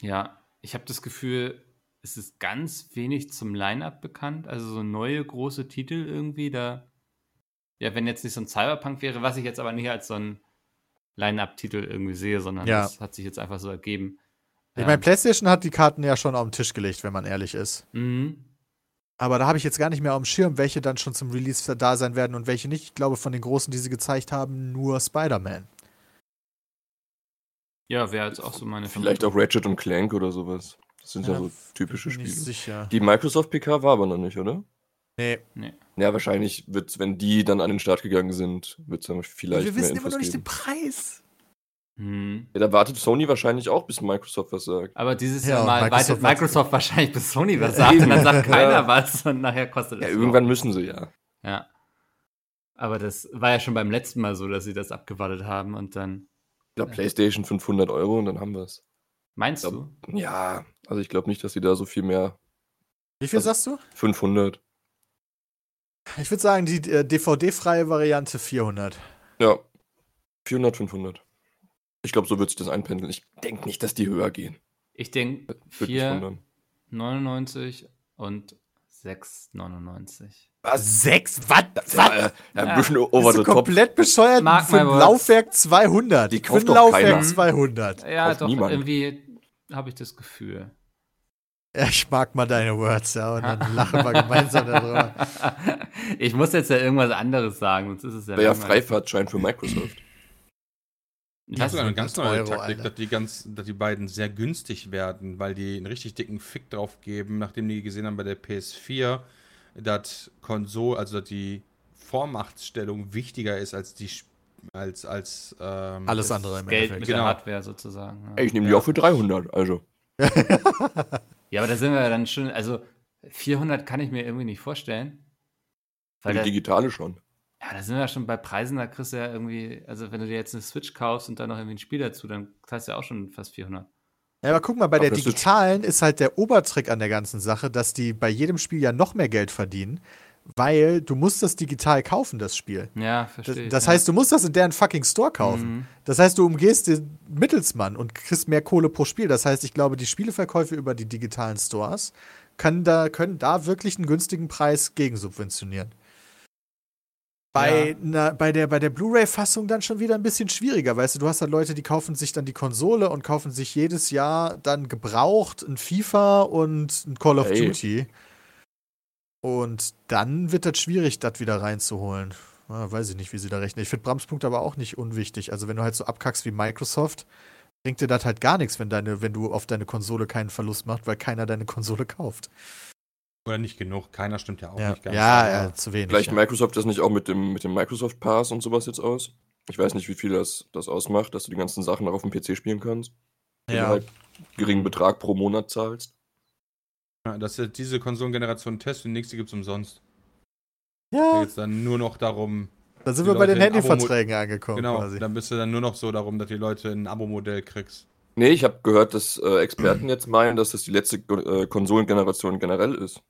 Ja, ich habe das Gefühl, es ist ganz wenig zum Line-Up bekannt. Also so neue große Titel irgendwie da. Ja, wenn jetzt nicht so ein Cyberpunk wäre, was ich jetzt aber nicht als so ein Line-Up-Titel irgendwie sehe, sondern Ja. das hat sich jetzt einfach so ergeben. Ich Ähm, meine, PlayStation hat die Karten ja schon auf den Tisch gelegt, wenn man ehrlich ist. mhm. Aber da habe ich jetzt gar nicht mehr auf dem Schirm, welche dann schon zum Release da sein werden und welche nicht. Ich glaube, von den großen, die sie gezeigt haben, nur Spider-Man. Ja, wäre jetzt auch so meine Vielleicht auch Ratchet und Clank oder sowas. Das sind ja, Ja, so typische Spiele. sicher. Die Microsoft PK war aber noch nicht, oder? Nee. Ja, wahrscheinlich wird's, wenn die dann an den Start gegangen sind, wird es dann vielleicht wir mehr wissen immer noch nicht geben. den Preis. Mhm. Ja, da wartet Sony wahrscheinlich auch, bis Microsoft was sagt. Aber dieses Ja, Jahr mal Microsoft Microsoft, macht's Microsoft wahrscheinlich bis Sony was Ja, sagt und dann sagt keiner Ja. was und nachher kostet Ja, es irgendwann noch. müssen sie ja. Ja. Aber das war ja schon beim letzten Mal so, dass sie das abgewartet haben und dann. Ja, PlayStation 500 Euro und dann haben wir es. Meinst Ja. du? Ja, also ich glaube nicht, dass sie da so viel mehr. Wie viel Also- sagst du? 500. Ich würde sagen, die äh, DVD-freie Variante 400. Ja. 400, 500. Ich glaube, so wird sich das einpendeln. Ich denke nicht, dass die höher gehen. Ich denke mich 4,99 wundern. und 6,99. Was? Sechs? Was? Das war äh, ja, ein Ja. bisschen over Bist the top. komplett bescheuert? Mark Für ein. Laufwerk 200. Die Für kauft ein doch Laufwerk keiner. 200. Ja, Kauft doch, niemand. irgendwie habe ich das Gefühl. Ja, ich mag mal deine Words, ja, und dann lachen wir gemeinsam darüber. ich muss jetzt ja irgendwas anderes sagen, sonst ist es ja. Wäre ja. Freifahrtschein für Microsoft. Ich habe sogar eine ganz 100 neue Euro, Taktik, dass die, ganz, dass die beiden sehr günstig werden, weil die einen richtig dicken Fick drauf geben, nachdem die gesehen haben bei der PS4, dass Konsole, also dass die Vormachtstellung wichtiger ist als die als als ähm, Alles andere im Geld Endeffekt. mit Genau. der Hardware sozusagen. Ja. Ey, ich nehme die Ja. auch für 300, also. ja, aber da sind wir ja dann schon, also 400 kann ich mir irgendwie nicht vorstellen. Für Weil die digitale schon. Ja, da sind wir ja schon bei Preisen, da kriegst du ja irgendwie, also wenn du dir jetzt eine Switch kaufst und dann noch irgendwie ein Spiel dazu, dann zahlst du ja auch schon fast 400. Ja, aber guck mal, bei Auf der digitalen ist halt der Obertrick an der ganzen Sache, dass die bei jedem Spiel ja noch mehr Geld verdienen, weil du musst das digital kaufen, das Spiel. Ja, Das, verstehe. ich, das ja. heißt, du musst das in deren fucking Store kaufen. Mhm. Das heißt, du umgehst den Mittelsmann und kriegst mehr Kohle pro Spiel. Das heißt, ich glaube, die Spieleverkäufe über die digitalen Stores können da, können da wirklich einen günstigen Preis gegensubventionieren. Bei, Ja. na, bei der, bei der Blu-ray-Fassung dann schon wieder ein bisschen schwieriger, weißt du, du hast da Leute, die kaufen sich dann die Konsole und kaufen sich jedes Jahr dann gebraucht ein FIFA und ein Call of Ey. Duty. Und dann wird das schwierig, das wieder reinzuholen. Ja, weiß ich nicht, wie sie da rechnen. Ich finde Brams Punkt aber auch nicht unwichtig. Also, wenn du halt so abkackst wie Microsoft, bringt dir das halt gar nichts, wenn, deine, wenn du auf deine Konsole keinen Verlust machst, weil keiner deine Konsole kauft. Oder nicht genug. Keiner stimmt ja auch Ja, nicht ganz. ja, ja, zu wenig. Vielleicht ja. Microsoft das nicht auch mit dem, mit dem Microsoft Pass und sowas jetzt aus. Ich weiß nicht, wie viel das, das ausmacht, dass du die ganzen Sachen auch auf dem PC spielen kannst. Wenn du ja. halt geringen Betrag pro Monat zahlst. Ja, Das ist diese Konsolengeneration Test und die nächste gibt's umsonst. Da Ja, geht es dann nur noch darum, da sind wir bei den Handyverträgen angekommen genau, quasi. dann bist du dann nur noch so darum, dass die Leute ein Abo-Modell kriegst. Nee, ich habe gehört, dass äh, Experten jetzt meinen, dass das die letzte äh, Konsolengeneration generell ist.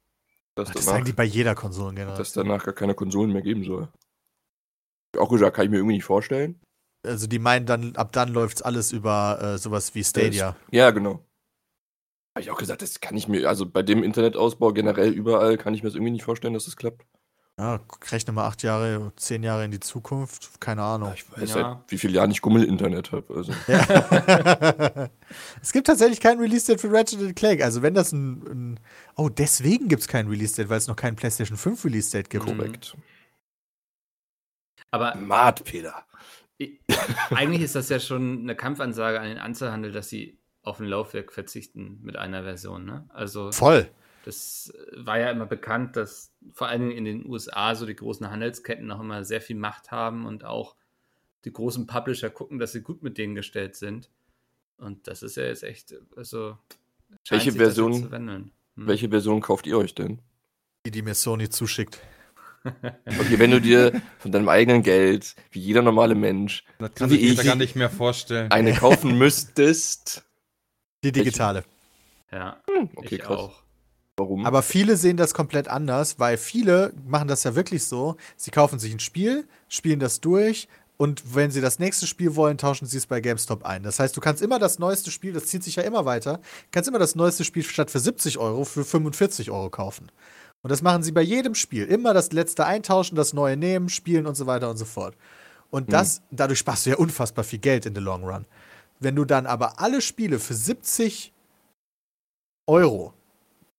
Dass das danach, sagen die bei jeder dass Konsolengeneration. danach gar keine Konsolen mehr geben soll. Auch gesagt, kann ich mir irgendwie nicht vorstellen. Also die meinen dann, ab dann läuft alles über äh, sowas wie Stadia. Ja, genau. Habe ich auch gesagt, das kann ich mir, also bei dem Internetausbau generell überall, kann ich mir das irgendwie nicht vorstellen, dass das klappt. Ja, rechne mal acht Jahre, zehn Jahre in die Zukunft, keine Ahnung. Ich weiß Ja. seit wie vielen Jahren ich Gummel-Internet habe. Also. Ja. es gibt tatsächlich kein Release-Date für Ratchet Clank. Also wenn das ein, ein Oh, deswegen gibt es kein Release-Date, weil es noch kein PlayStation 5 Release-Date gibt. Korrekt. Aber Mad, Peter. eigentlich ist das ja schon eine Kampfansage an den Einzelhandel, dass sie auf ein Laufwerk verzichten mit einer Version. Ne? Also Voll. Das äh, war ja immer bekannt, dass vor allen Dingen in den USA so die großen Handelsketten noch immer sehr viel Macht haben und auch die großen Publisher gucken, dass sie gut mit denen gestellt sind. Und das ist ja jetzt echt, also scheint Welche Version- zu wandeln. Hm. Welche Version kauft ihr euch denn? Die, die mir Sony zuschickt. Okay, wenn du dir von deinem eigenen Geld, wie jeder normale Mensch, Das kann ich. gar nicht mehr vorstellen. eine kaufen müsstest. Die digitale. Ja, Okay, ich krass. auch. Warum? Aber viele sehen das komplett anders, weil viele machen das ja wirklich so. Sie kaufen sich ein Spiel, spielen das durch und wenn sie das nächste Spiel wollen, tauschen sie es bei GameStop ein. Das heißt, du kannst immer das neueste Spiel, das zieht sich ja immer weiter, kannst immer das neueste Spiel statt für 70 Euro für 45 Euro kaufen. Und das machen sie bei jedem Spiel. Immer das letzte eintauschen, das neue nehmen, spielen und so weiter und so fort. Und das, dadurch sparst du ja unfassbar viel Geld in the long run. Wenn du dann aber alle Spiele für 70 Euro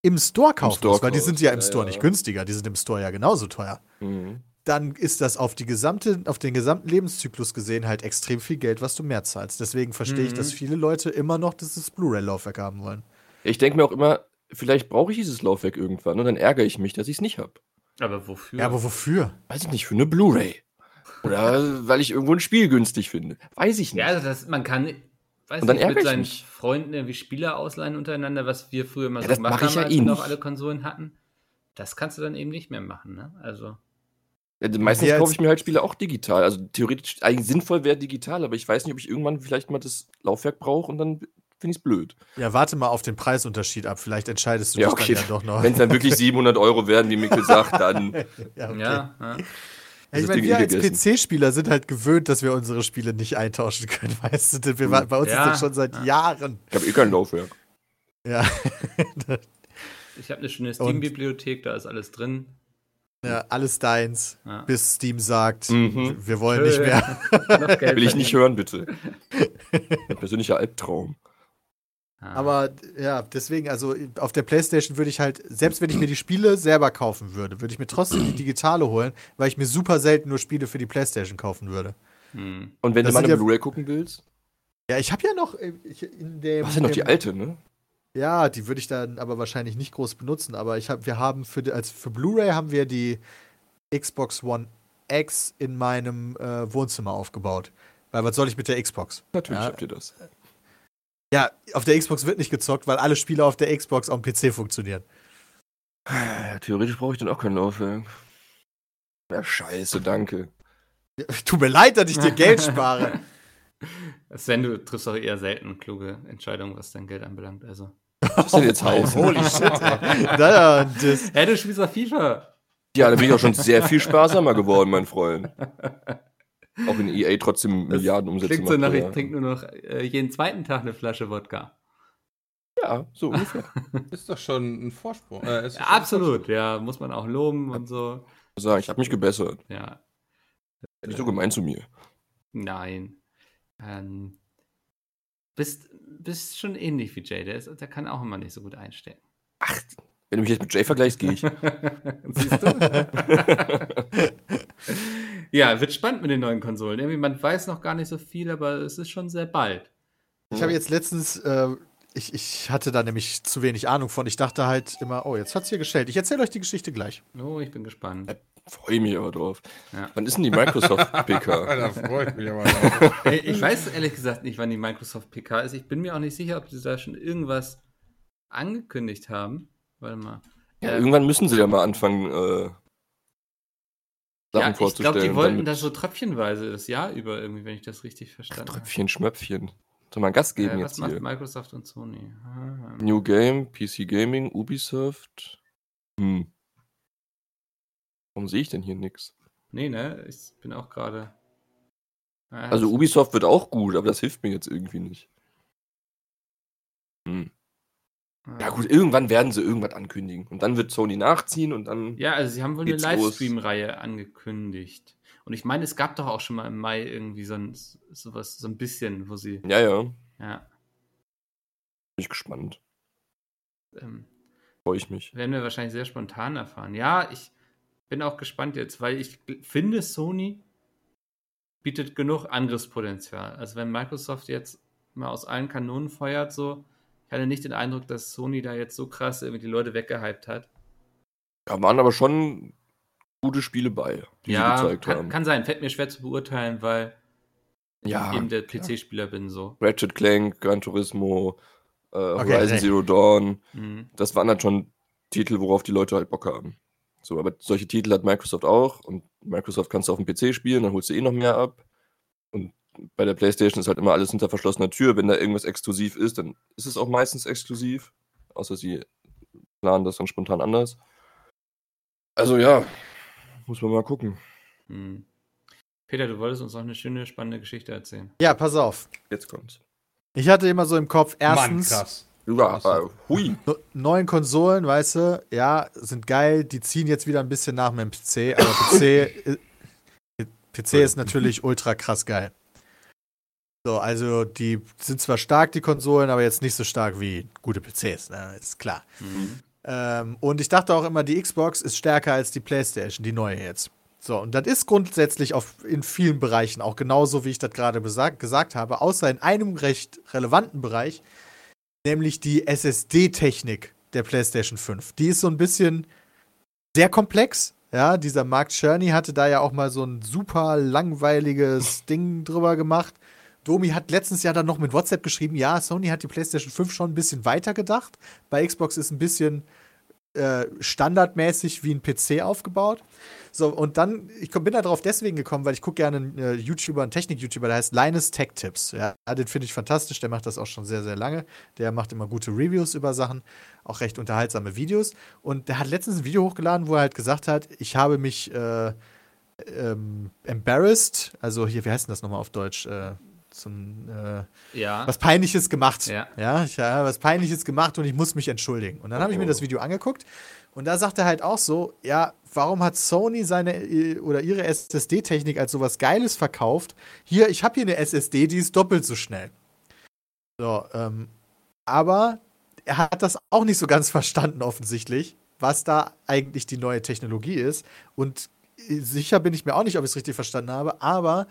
im Store kaufen Store musst, weil die sind ja im ja, Store ja. nicht günstiger, die sind im Store ja genauso teuer, Mhm. dann ist das auf, die gesamte, auf den gesamten Lebenszyklus gesehen halt extrem viel Geld, was du mehr zahlst. Deswegen verstehe ich, Mhm. dass viele Leute immer noch dieses Blu-ray-Laufwerk haben wollen. Ich denke mir auch immer, vielleicht brauche ich dieses Laufwerk irgendwann und dann ärgere ich mich, dass ich es nicht habe. Aber wofür? Ja, aber wofür? Weiß ich nicht, für eine Blu-ray. Oder weil ich irgendwo ein Spiel günstig finde. Weiß ich nicht. Ja, also das, man kann, weiß Und dann nicht, mit seinen mich. Freunden irgendwie Spieler ausleihen untereinander, was wir früher mal Ja, so das gemacht mache ich haben, ja als eh wir noch alle Konsolen hatten. Das kannst du dann eben nicht mehr machen, ne? Also, Ja, meistens kaufe ich mir halt Spiele auch digital. Also theoretisch, eigentlich sinnvoll wäre digital, aber ich weiß nicht, ob ich irgendwann vielleicht mal das Laufwerk brauche und dann finde ich es blöd. Ja, warte mal auf den Preisunterschied ab. Vielleicht entscheidest du Ja, dich okay. dann ja doch noch. Wenn es dann wirklich 700 Euro werden, wie Mikkel sagt, dann. ja, okay. ja, ja. Ja, ich meine, wir eh als. PC-Spieler sind halt gewöhnt, dass wir unsere Spiele nicht eintauschen können, weißt du? Wir, bei uns Ja, ist das schon seit ja. Jahren. Ich habe eh kein Laufwerk. Ja. Ich habe eine schöne Steam-Bibliothek, da ist alles drin. ja, alles deins, Ja. bis Steam sagt, Mhm. wir wollen nicht mehr. Will ich nicht hören, bitte. Mein persönlicher Albtraum. Ja. Aber ja, deswegen, also auf der Playstation würde ich halt, selbst wenn ich mir die Spiele selber kaufen würde, würde ich mir trotzdem die digitale holen, weil ich mir super selten nur Spiele für die Playstation kaufen würde. Hm. Und wenn Das du mal eine ja- Blu-ray gucken willst, Ja, ich habe ja noch äh, ich, in dem. was ist ja noch die alte, ne? Ja, die würde ich dann aber wahrscheinlich nicht groß benutzen. Aber ich hab, wir haben für die, als für Blu-ray haben wir die Xbox One X in meinem äh, Wohnzimmer aufgebaut. Weil was soll ich mit der Xbox? Natürlich Ja. habt ihr das. Ja, auf der Xbox wird nicht gezockt, weil alle Spiele auf der Xbox am PC funktionieren. Theoretisch brauche ich dann auch kein Laufwerk. Ja, scheiße, danke. Tut mir leid, dass ich dir Geld spare. Sven, du triffst auch eher selten kluge Entscheidungen, was dein Geld anbelangt. Also. Was soll jetzt heißen? Holy shit. ey. Da, das, Hey, du spielst doch FIFA. Ja, da bin ich auch schon sehr viel sparsamer geworden, mein Freund. Auch in EA trotzdem Milliarden Umsätze Klingt so nach, macht, ich trinke nur noch äh, jeden zweiten Tag eine Flasche Wodka. Ja, so ungefähr. Ist doch schon ein Vorsprung. Äh, ist Ja, schon ein absolut, ja, muss man auch loben und so. Sagen, ich habe mich gebessert. Ja, Nicht so gemein zu mir. nein. Ähm, bist, bist schon ähnlich wie Jay, der, ist, der kann auch immer nicht so gut einstellen. Ach, wenn du mich jetzt mit Jay vergleichst, gehe ich. Siehst du? ja, wird spannend mit den neuen Konsolen. Irgendwie, man weiß noch gar nicht so viel, aber es ist schon sehr bald. ich habe jetzt letztens, äh, ich, ich hatte da nämlich zu wenig Ahnung von. Ich dachte halt immer, oh, jetzt hat's hier gestellt. Ich erzähle euch die Geschichte gleich. Oh, ich bin gespannt. Freue mich aber drauf. Ja. Wann ist denn die Microsoft PK? Da freue ich mich aber drauf. Ey, Ich weiß ehrlich gesagt nicht, wann die Microsoft PK ist. Ich bin mir auch nicht sicher, ob sie da schon irgendwas angekündigt haben. Warte mal. Ja, Äh, irgendwann müssen sie ja mal anfangen, äh, Sachen Ja, ich vorzustellen. glaube, die wollten das so tröpfchenweise das Jahr über irgendwie, wenn ich das richtig verstanden habe. Tröpfchen, Schmöpfchen. Soll man Gas geben Äh, was jetzt macht hier? Microsoft und Sony? Ah, New Game, PC Gaming, Ubisoft. Hm. Warum sehe ich denn hier nichts? nee, ne? Ich bin auch gerade. Ah, Also Ubisoft wird auch gut, aber das hilft mir jetzt irgendwie nicht. Hm. ah. Ja gut, irgendwann werden sie irgendwas ankündigen. Und dann wird Sony nachziehen und dann. Ja, also sie haben wohl eine. Livestream-Reihe angekündigt. Und ich meine, es gab doch auch schon mal im Mai irgendwie so ein, sowas, so ein bisschen, wo sie. Ja, ja. Bin Ja. ich gespannt. Ähm, Freue ich mich. werden wir wahrscheinlich sehr spontan erfahren. Ja, ich bin auch gespannt jetzt, weil ich finde, Sony bietet genug Angriffspotenzial. Also wenn Microsoft jetzt mal aus allen Kanonen feuert, so, ich hatte nicht den Eindruck, dass Sony da jetzt so krass irgendwie die Leute weggehypt hat. Da waren aber schon gute Spiele bei, die ja, sie gezeigt kann, haben. kann sein. Fällt mir schwer zu beurteilen, weil Ja, ich eben der. PC-Spieler bin so. Ratchet Clank, Gran Turismo, äh, Okay, Horizon nee. Zero Dawn. Mhm. Das waren dann schon Titel, worauf die Leute halt Bock haben. So, aber solche Titel hat Microsoft auch und Microsoft kannst du auf dem PC spielen, dann holst du eh noch mehr ab. Und bei der PlayStation ist halt immer alles hinter verschlossener Tür. Wenn da irgendwas exklusiv ist, dann ist es auch meistens exklusiv. Außer sie planen das dann spontan anders. Also ja, muss man mal gucken. Mhm. Peter, du wolltest uns noch eine schöne, spannende Geschichte erzählen. Ja, pass auf. Jetzt kommt's. Ich hatte immer so im Kopf, erstens, Mann, krass. Ja, äh, hui. neuen Konsolen, weißt du, ja, sind geil, die ziehen jetzt wieder ein bisschen nach meinem PC, aber PC, äh, PC ist natürlich ultra krass geil. So, also die sind zwar stark, die Konsolen, aber jetzt nicht so stark wie gute PCs, ne? ist klar. Mhm. Ähm, und ich dachte auch immer, die Xbox ist stärker als die PlayStation, die neue jetzt. So, und das ist grundsätzlich auf, in vielen Bereichen auch genauso, wie ich das gerade gesagt habe, außer in einem recht relevanten Bereich, nämlich die SSD-Technik der PlayStation 5. Die ist so ein bisschen sehr komplex. Ja, dieser Mark Cherney hatte da ja auch mal so ein super langweiliges Ding drüber gemacht. Domi hat letztens ja dann noch mit WhatsApp geschrieben, ja, Sony hat die PlayStation 5 schon ein bisschen weiter gedacht. Bei Xbox ist ein bisschen äh, standardmäßig wie ein PC aufgebaut. So, und dann, ich bin da drauf deswegen gekommen, weil ich gucke gerne einen äh, YouTuber, einen Technik-YouTuber, der heißt Linus Tech Tips. Ja, den finde ich fantastisch, der macht das auch schon sehr, sehr lange. Der macht immer gute Reviews über Sachen, auch recht unterhaltsame Videos. Und der hat letztens ein Video hochgeladen, wo er halt gesagt hat, ich habe mich äh, ähm, embarrassed, also hier, wie heißt denn das nochmal auf Deutsch? Äh, zum, äh, Ja. was Peinliches gemacht. Ja. Ja, ich habe was Peinliches gemacht und ich muss mich entschuldigen. Und dann habe ich mir das Video angeguckt und da sagt er halt auch so, ja, warum hat Sony seine äh, oder ihre SSD-Technik als sowas Geiles verkauft? Hier, ich habe hier eine SSD, die ist doppelt so schnell. So, ähm, aber er hat das auch nicht so ganz verstanden offensichtlich, was da eigentlich die neue Technologie ist. Und äh, sicher bin ich mir auch nicht, ob ich es richtig verstanden habe, aber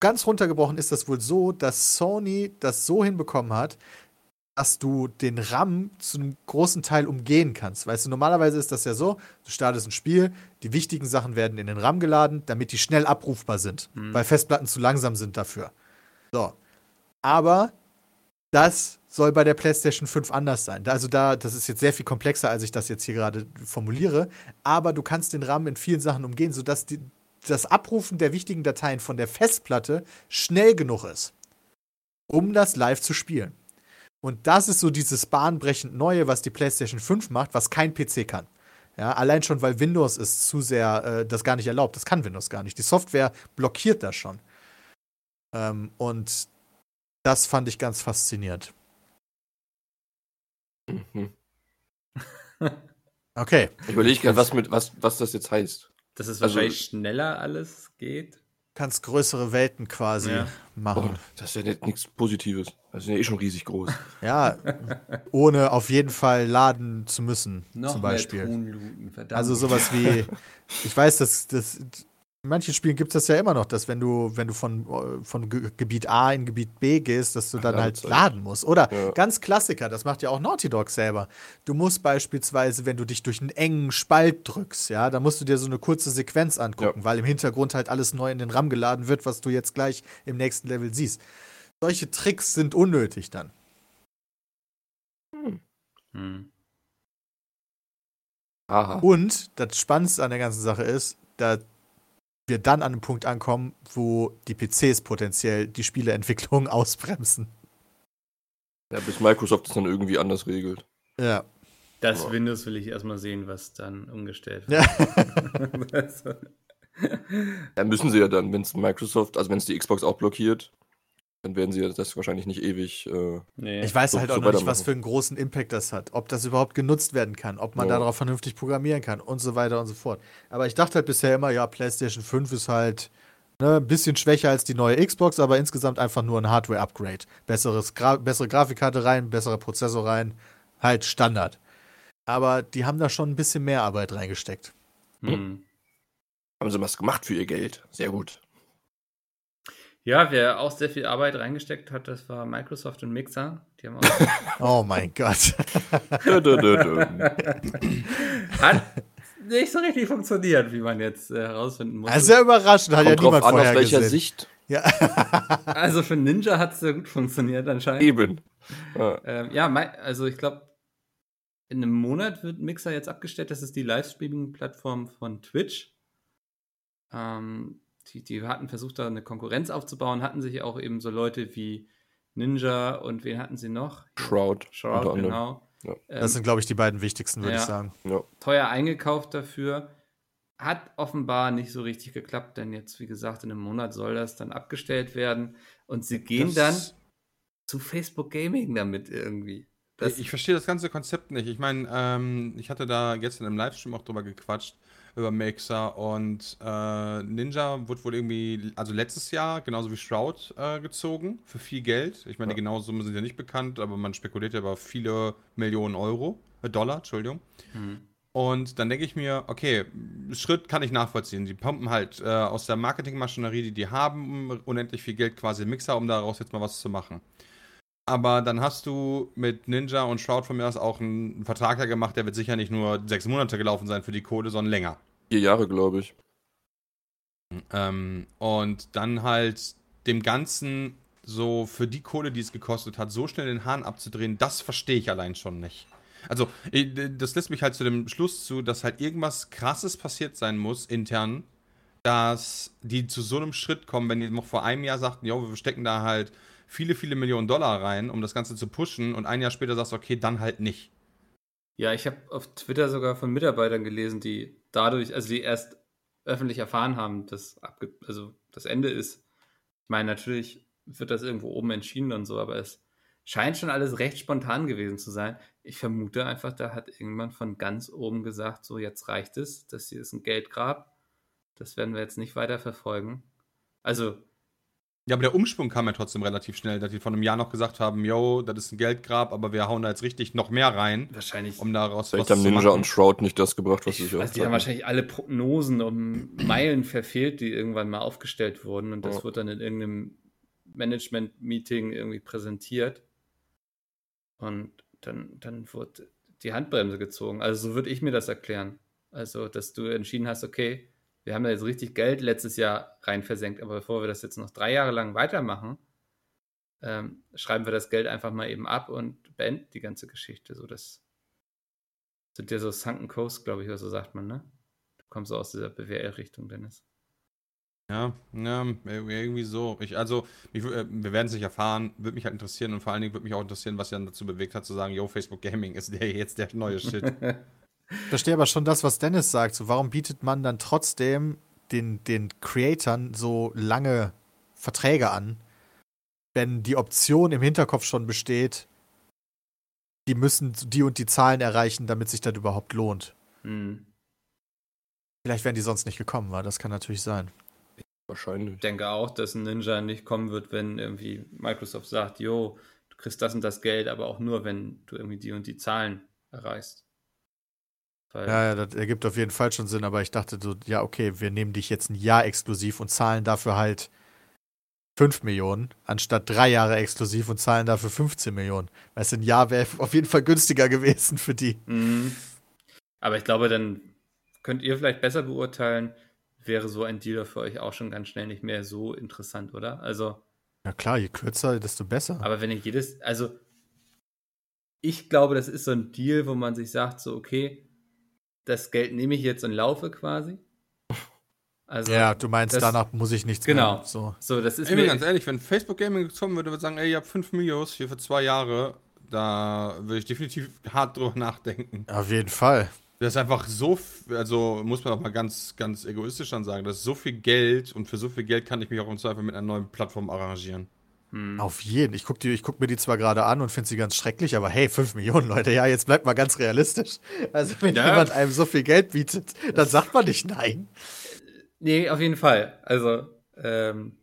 ganz runtergebrochen ist das wohl so, dass Sony das so hinbekommen hat, dass du den RAM zu einem großen Teil umgehen kannst. Weißt du, normalerweise ist das ja so, du startest ein Spiel, die wichtigen Sachen werden in den RAM geladen, damit die schnell abrufbar sind, Mhm. weil Festplatten zu langsam sind dafür. So. Aber das soll bei der PlayStation 5 anders sein. Also da, das ist jetzt sehr viel komplexer, als ich das jetzt hier gerade formuliere, aber du kannst den RAM in vielen Sachen umgehen, sodass die, das Abrufen der wichtigen Dateien von der Festplatte schnell genug ist, um das live zu spielen. Und das ist so dieses bahnbrechend Neue, was die PlayStation 5 macht, was kein PC kann. Ja, allein schon, weil Windows ist zu sehr äh, das gar nicht erlaubt. Das kann Windows gar nicht. Die Software blockiert das schon. Ähm, und das fand ich ganz faszinierend. Mhm. Okay. Ich überlege gerade, was, mit- was, was das jetzt heißt. Dass es Also- wahrscheinlich schneller alles geht. Kannst größere Welten quasi Ja. Oh, machen. das ist ja nicht- nichts Positives. Das ist ja eh schon riesig groß. Ja, ohne auf jeden Fall laden zu müssen, Noch zum Beispiel. mehr Tonluten, verdammt. Also sowas wie, ich weiß, dass das in manchen Spielen gibt es das ja immer noch, dass wenn du, wenn du von, von Ge Gebiet A in Gebiet B gehst, dass du dann halt Ladezeit. laden musst. Oder Ja. ganz Klassiker, das macht ja auch Naughty Dog selber. Du musst beispielsweise, wenn du dich durch einen engen Spalt drückst, ja, dann musst du dir so eine kurze Sequenz angucken, Ja. weil im Hintergrund halt alles neu in den RAM geladen wird, was du jetzt gleich im nächsten Level siehst. Solche Tricks sind unnötig dann. Hm. Aha. Und das Spannendste an der ganzen Sache ist, da wir dann an einem Punkt ankommen, wo die PCs potenziell die Spieleentwicklung ausbremsen. Ja, bis Microsoft es dann irgendwie anders regelt. Ja. Das Ja. Windows will ich erstmal sehen, was dann umgestellt wird. ja. Also, Ja, müssen sie ja dann, wenn es Microsoft, also wenn es die Xbox auch blockiert, dann werden sie das wahrscheinlich nicht ewig. Äh, nee. Ich weiß So- halt so auch noch nicht, was für einen großen Impact das hat. Ob das überhaupt genutzt werden kann, ob man Ja. darauf vernünftig programmieren kann und so weiter und so fort. Aber ich dachte halt bisher immer, ja, PlayStation 5 ist halt ne, ein bisschen schwächer als die neue Xbox, aber insgesamt einfach nur ein Hardware-Upgrade. Besseres Gra bessere Grafikkarte rein, besserer Prozessor rein, halt Standard. Aber die haben da schon ein bisschen mehr Arbeit reingesteckt. Hm. haben sie was gemacht für ihr Geld. Sehr gut. Ja, wer auch sehr viel Arbeit reingesteckt hat, das war Microsoft und Mixer. Die haben auch Oh mein Gott. Hat nicht so richtig funktioniert, wie man jetzt äh, herausfinden muss. Also sehr überraschend, hat ja Kommt drauf niemand an, aus welcher gesehen. Sicht. Ja. Also für Ninja hat es sehr gut funktioniert anscheinend. Eben. Ja. Ähm, ja, also ich glaube, in einem Monat wird Mixer jetzt abgestellt. Das ist die Livestreaming-Plattform von Twitch. Ähm, die, die hatten versucht, da eine Konkurrenz aufzubauen, hatten sich auch eben so Leute wie Ninja und wen hatten sie noch? Shroud. Shroud, genau. Ja. Ähm, Das sind, glaube ich, die beiden wichtigsten, würde Ja. ich sagen. Ja. teuer eingekauft dafür. Hat offenbar nicht so richtig geklappt, denn jetzt, wie gesagt, in einem Monat soll das dann abgestellt werden. Und sie gehen dann Das- zu Facebook Gaming damit irgendwie. Das, ich verstehe das ganze Konzept nicht. Ich meine, ähm, ich hatte da gestern im Livestream auch drüber gequatscht, über Mixer und äh, Ninja wurde wohl irgendwie, also letztes Jahr, genauso wie Shroud, äh, gezogen für viel Geld. Ich meine, Ja. die genauen Summen sind ja nicht bekannt, aber man spekuliert ja über viele Millionen Euro, äh, Dollar, Entschuldigung. Hm. Und dann denke ich mir, okay, Schritt kann ich nachvollziehen. Die pumpen halt äh, aus der Marketingmaschinerie, die die haben, unendlich viel Geld quasi Mixer, um daraus jetzt mal was zu machen. Aber dann hast du mit Ninja und Shroud von mir aus auch einen Vertrag gemacht, der wird sicher nicht nur sechs Monate gelaufen sein für die Kohle, sondern länger. Vier Jahre, glaube ich. Ähm, und dann halt dem Ganzen so für die Kohle, die es gekostet hat, so schnell den Hahn abzudrehen, das verstehe ich allein schon nicht. Also, ich- das lässt mich halt zu dem Schluss zu, dass halt irgendwas krasses passiert sein muss, intern, dass die zu so einem Schritt kommen, wenn die noch vor einem Jahr sagten, jo, wir stecken da halt viele, viele Millionen Dollar rein, um das Ganze zu pushen, und ein Jahr später sagst okay, dann halt nicht. Ja, ich habe auf Twitter sogar von Mitarbeitern gelesen, die dadurch, also die erst öffentlich erfahren haben, dass abge also das Ende ist. Ich meine, natürlich wird das irgendwo oben entschieden und so, aber es scheint schon alles recht spontan gewesen zu sein. Ich vermute einfach, da hat irgendwann von ganz oben gesagt, so jetzt reicht es, das hier ist ein Geldgrab, das werden wir jetzt nicht weiter verfolgen. Also Ja, aber der Umsprung kam ja trotzdem relativ schnell, dass die vor einem Jahr noch gesagt haben, yo, das ist ein Geldgrab, aber wir hauen da jetzt richtig noch mehr rein, wahrscheinlich um daraus Vielleicht was haben zu Ninja machen. und Shroud nicht das gebracht, was sie Ich sich weiß, die haben wahrscheinlich alle Prognosen um Meilen verfehlt, die irgendwann mal aufgestellt wurden und das Ja. wurde dann in irgendeinem Management-Meeting irgendwie präsentiert. Und dann, dann wurde die Handbremse gezogen. Also so würde ich mir das erklären. Also, dass du entschieden hast, okay, wir haben da jetzt richtig Geld letztes Jahr rein versenkt, aber bevor wir das jetzt noch drei Jahre lang weitermachen, ähm, schreiben wir das Geld einfach mal eben ab und beenden die ganze Geschichte. So, das sind ja so Sunken Coast, glaube ich, oder so sagt man, ne? Du kommst so aus dieser BWL-Richtung, Dennis. Ja, ja, irgendwie so. Ich, also, mich, wü- äh, wir werden es nicht erfahren, würde mich halt interessieren und vor allen Dingen würde mich auch interessieren, was Jan dazu bewegt hat, zu sagen, yo, Facebook Gaming ist der jetzt der neue Shit. Ich verstehe aber schon das, was Dennis sagt. So, warum bietet man dann trotzdem den, den Creatoren so lange Verträge an, wenn die Option im Hinterkopf schon besteht, die müssen die und die Zahlen erreichen, damit sich das überhaupt lohnt. Hm. Vielleicht wären die sonst nicht gekommen, war. Das kann natürlich sein. Wahrscheinlich. Ich denke auch, dass ein Ninja nicht kommen wird, wenn irgendwie Microsoft sagt, jo, du kriegst das und das Geld, aber auch nur, wenn du irgendwie die und die Zahlen erreichst. Weil, Ja, ja, das ergibt auf jeden Fall schon Sinn, aber ich dachte so, ja, okay, wir nehmen dich jetzt ein Jahr exklusiv und zahlen dafür halt 5 Millionen, anstatt drei Jahre exklusiv und zahlen dafür 15 Millionen. Weißt du, ein Jahr wäre auf jeden Fall günstiger gewesen für die. Mhm. Aber ich glaube, dann könnt ihr vielleicht besser beurteilen, wäre so ein Deal für euch auch schon ganz schnell nicht mehr so interessant, oder? Also, Ja klar, je kürzer, desto besser. aber wenn ihr jedes, also ich glaube, das ist so ein Deal, wo man sich sagt, so, okay, das Geld nehme ich jetzt und laufe quasi. Also, Ja, du meinst, das- danach muss ich nichts Genau. mehr. So. So, das ist Ich bin mir, ganz ehrlich, wenn Facebook Gaming kommen würde, würde sagen, ey, ihr habt 5 Millios hier für zwei Jahre, da würde ich definitiv hart drüber nachdenken. Auf jeden Fall. Das ist einfach so, also muss man auch mal ganz, ganz egoistisch dann sagen, das ist so viel Geld und für so viel Geld kann ich mich auch im Zweifel mit einer neuen Plattform arrangieren. Hm, Auf jeden. Ich gucke guck mir die zwar gerade an und finde sie ganz schrecklich, aber hey, 5 Millionen Leute, ja, jetzt bleibt mal ganz realistisch. Also, wenn Ja. jemand einem so viel Geld bietet, dann sagt man nicht nein. Nee, auf jeden Fall. Also ähm,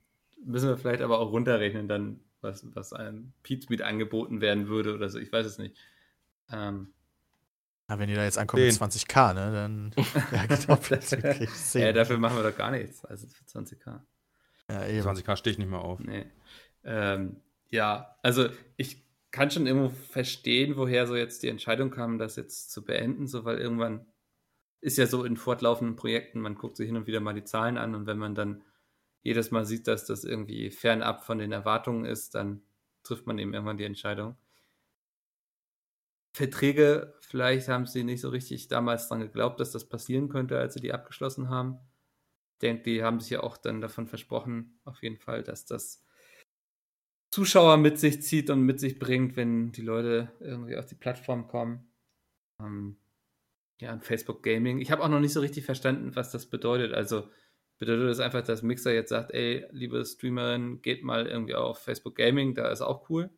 müssen wir vielleicht aber auch runterrechnen, dann, was, was einem Pizmeet angeboten werden würde oder so. Ich weiß es nicht. Ähm, Na, wenn ihr da jetzt ankommt mit Den. 20k, ne, dann ja, genau, ja, 10. dafür machen wir doch gar nichts. Also für 20k. Ja, eben. 20k stehe ich nicht mehr auf. Nee. Ähm, ja, also ich kann schon irgendwo verstehen, woher so jetzt die Entscheidung kam, das jetzt zu beenden, so weil irgendwann ist ja so in fortlaufenden Projekten, man guckt sich hin und wieder mal die Zahlen an und wenn man dann jedes Mal sieht, dass das irgendwie fernab von den Erwartungen ist, dann trifft man eben irgendwann die Entscheidung. Verträge, vielleicht haben sie nicht so richtig damals dran geglaubt, dass das passieren könnte, als sie die abgeschlossen haben. Ich denke, die haben sich ja auch dann davon versprochen, auf jeden Fall, dass das Zuschauer mit sich zieht und mit sich bringt, wenn die Leute irgendwie auf die Plattform kommen. Ähm, ja, und Facebook Gaming. Ich habe auch noch nicht so richtig verstanden, was das bedeutet. Also bedeutet das einfach, dass Mixer jetzt sagt, ey, liebe Streamerin, geht mal irgendwie auf Facebook Gaming, da ist auch cool.